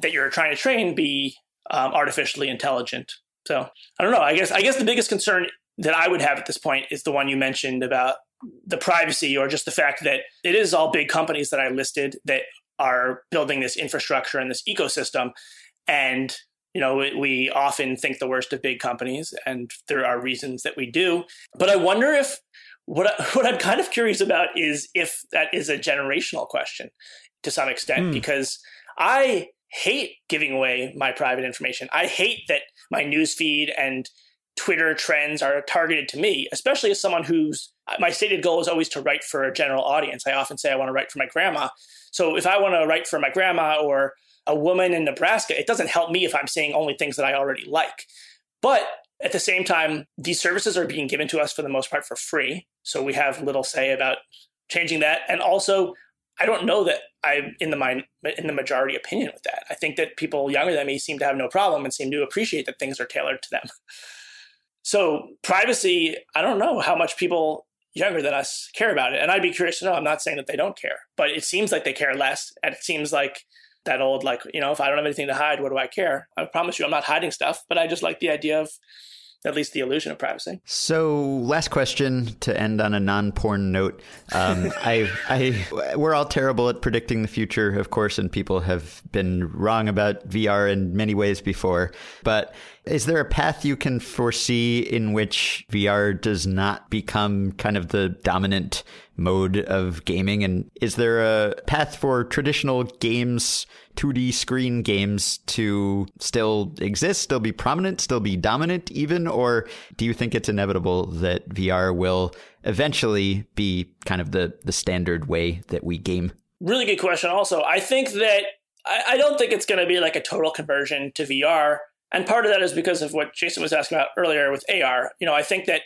that you're trying to train be um, artificially intelligent. So I don't know. I guess I guess the biggest concern that I would have at this point is the one you mentioned about the privacy or just the fact that it is all big companies that I listed that are building this infrastructure and this ecosystem. And you know we- we often think the worst of big companies and there are reasons that we do. But i wonder if what I, (laughs) what i'm kind of curious about is if that is a generational question to some extent Hmm. because i hate giving away my private information. I hate that my news feed and twitter trends are targeted to me especially as someone who's my stated goal is always to write for a general audience i often say i want to write for my grandma so if i want to write for my grandma or a woman in Nebraska, it doesn't help me if I'm saying only things that I already like. But at the same time, these services are being given to us for the most part for free. So we have little say about changing that. And also, I don't know that I'm in the in the majority opinion with that. I think that people younger than me seem to have no problem and seem to appreciate that things are tailored to them. (laughs) So privacy, I don't know how much people younger than us care about it. And I'd be curious to know. I'm not saying that they don't care, but it seems like they care less. And it seems like that old like you know if i don't have anything to hide what do i care i promise you i'm not hiding stuff but i just like the idea of at least the illusion of privacy So, last question to end on a non-porn note. Um, (laughs) I, I, we're all terrible at predicting the future, of course, and people have been wrong about VR in many ways before. But is there a path you can foresee in which VR does not become kind of the dominant mode of gaming? And is there a path for traditional games, 2D screen games, to still exist, still be prominent, still be dominant, even? Or do you think it's inevitable that VR will eventually be kind of the, the standard way that we game? really good question also i think that i, I don't think it's going to be like a total conversion to vr and part of that is because of what jason was asking about earlier with ar you know i think that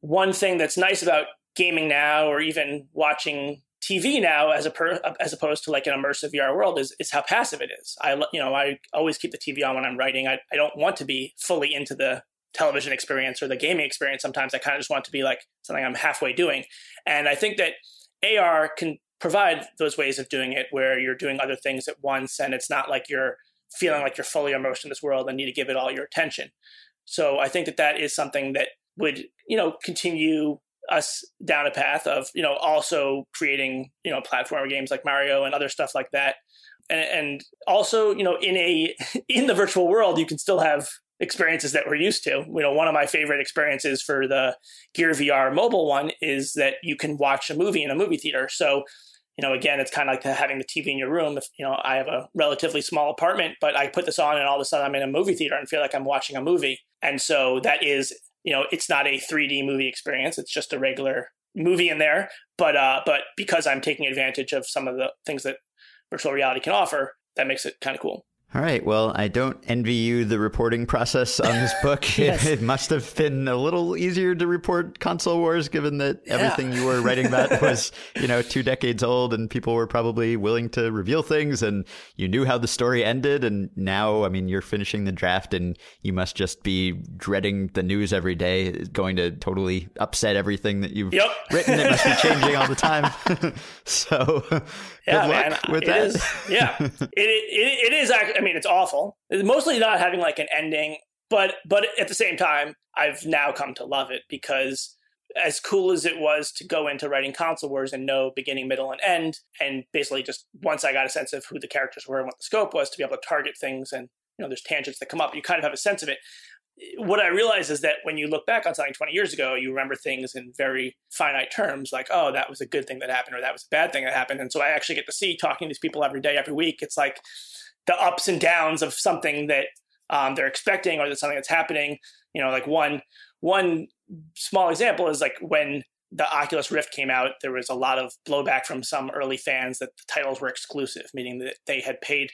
one thing that's nice about gaming now or even watching TV now as a per, as opposed to like an immersive VR world is is how passive it is. I you know I always keep the TV on when I'm writing. I, I don't want to be fully into the television experience or the gaming experience. Sometimes I kind of just want to be like something I'm halfway doing. And I think that AR can provide those ways of doing it where you're doing other things at once and it's not like you're feeling like you're fully immersed in this world and need to give it all your attention. So I think that that is something that would, you know, continue us down a path of, you know, also creating, you know, platformer games like Mario and other stuff like that. and, and also you know in a (laughs) in the virtual world you can still have experiences that we're used to. You know, one of my favorite experiences for the Gear VR mobile one is that you can watch a movie in a movie theater. So, you know, again, it's kind of like having the TV in your room. If you know, I have a relatively small apartment, but I put this on, and all of a sudden I'm in a movie theater and feel like I'm watching a movie. And so that is, you know, it's not a 3D movie experience; it's just a regular movie in there. But uh, but because I'm taking advantage of some of the things that virtual reality can offer, that makes it kind of cool. All right. Well, I don't envy you the reporting process on this (laughs) book. yes. it, it, must have been a little easier to report console wars, given that yeah. everything you were writing about (laughs) was, you know, two decades old, and people were probably willing to reveal things, and you knew how the story ended. And now, I mean, you're finishing the draft, and you must just be dreading the news every day. It's going to totally upset everything that you've yep. written. It must be (laughs) changing all the time. so, yeah, good luck man. with it that. Is, yeah, it, it, it is. I mean, it's awful. It's mostly not having like an ending, but but at the same time, I've now come to love it because as cool as it was to go into writing console wars and know beginning, middle, and end, and basically just once I got a sense of who the characters were and what the scope was, to be able to target things and you know, there's tangents that come up. You kind of have a sense of it what I realize is that when you look back on something 20 years ago, you remember things in very finite terms, like, oh, that was a good thing that happened, or that was a bad thing that happened. And so I actually get to see talking to these people every day, every week. It's like the ups and downs of something that um, they're expecting or that something that's happening. You know, like one one small example is like when the Oculus Rift came out, there was a lot of blowback from some early fans that the titles were exclusive, meaning that they had paid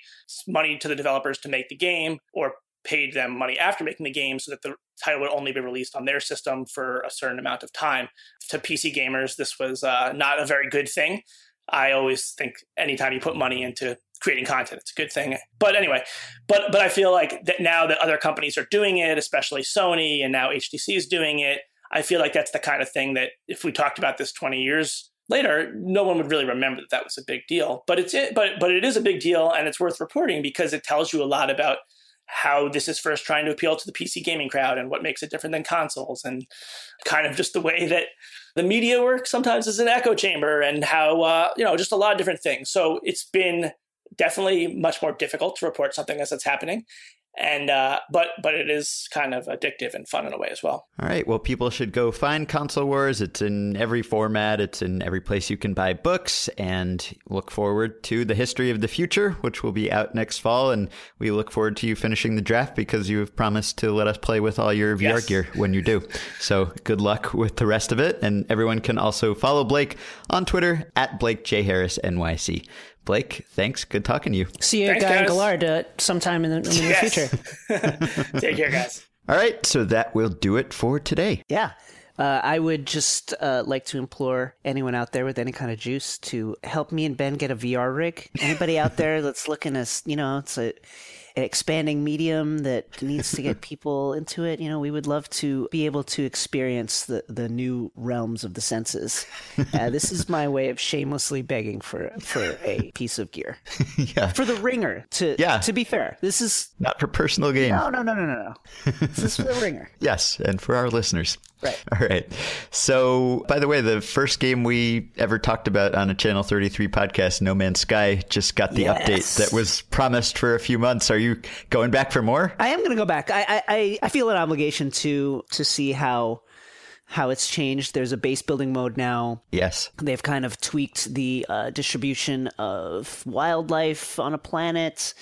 money to the developers to make the game or paid them money after making the game so that the title would only be released on their system for a certain amount of time. To PC gamers, this was uh, not a very good thing. I always think anytime you put money into creating content, it's a good thing. But anyway, but but I feel like that now that other companies are doing it, especially Sony and now HTC is doing it, I feel like that's the kind of thing that if we talked about this 20 years later, no one would really remember that that was a big deal. But it's it, but but it is a big deal, and it's worth reporting because it tells you a lot about how this is first trying to appeal to the PC gaming crowd and what makes it different than consoles and kind of just the way that the media works sometimes as an echo chamber and how uh, you know just a lot of different things. So it's been definitely much more difficult to report something as it's happening and uh, but but it is kind of addictive and fun in a way as well. All right, well, people should go find Console Wars. It's in every format. It's in every place you can buy books, and look forward to the History of the Future, which will be out next fall. And we look forward to you finishing the draft because you have promised to let us play with all your VR yes. gear when you do. So good luck with the rest of it, and everyone can also follow Blake on Twitter at Blake J Harris NYC. Blake, thanks. Good talking to you. See you, thanks, Guy guys. Gallard, uh, sometime in the, in the yes. future. (laughs) Take care, guys. (laughs) All right, so that will do it for today. Yeah. Uh, I would just uh, like to implore anyone out there with any kind of juice to help me and Ben get a VR rig. Anybody out there (laughs) that's looking to, you know, it's a an expanding medium that needs to get (laughs) people into it. You know, we would love to be able to experience the, the new realms of the senses. Uh, this is my way of shamelessly begging for for a piece of gear. (laughs) yeah. For the ringer. To yeah. To be fair, this is not for personal gain. No, no, no, no, no, no. this is for the ringer. yes, and for our listeners. Right. (laughs) All right. So, by the way, the first game we ever talked about on a Channel 33 podcast, No Man's Sky, just got the yes. update that was promised for a few months. Are you going back for more? I am going to go back. I, I I feel an obligation to to see how how it's changed. There's a base building mode now. Yes. They've kind of tweaked the uh, distribution of wildlife on a planet,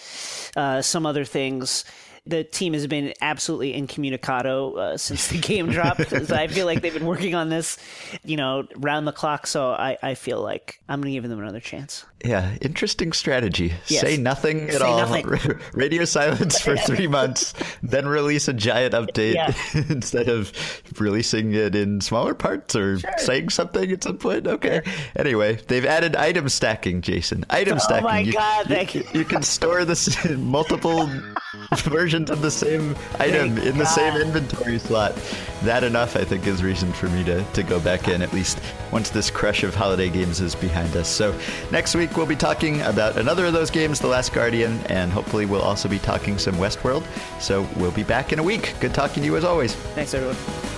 uh, some other things the team has been absolutely incommunicado uh, since the game dropped. (laughs) I feel like they've been working on this, you know, round the clock. So I, I feel like I'm going to give them another chance. Yeah, interesting strategy. Yes. Say nothing at Say all. Nothing. (laughs) Radio silence for (laughs) three months, then release a giant update yeah. instead of releasing it in smaller parts or sure. saying something at some point. Okay. Sure. Anyway, they've added item stacking, Jason. Item oh stacking. Oh my you, god! You, you, can store this in multiple versions of the same item Thank in god. the same inventory slot. That enough, I think, is reason for me to to go back in at least once this crush of holiday games is behind us. So next week, we'll be talking about another of those games, The Last Guardian, and hopefully we'll also be talking some Westworld. So we'll be back in a week. Good talking to you as always. Thanks, everyone.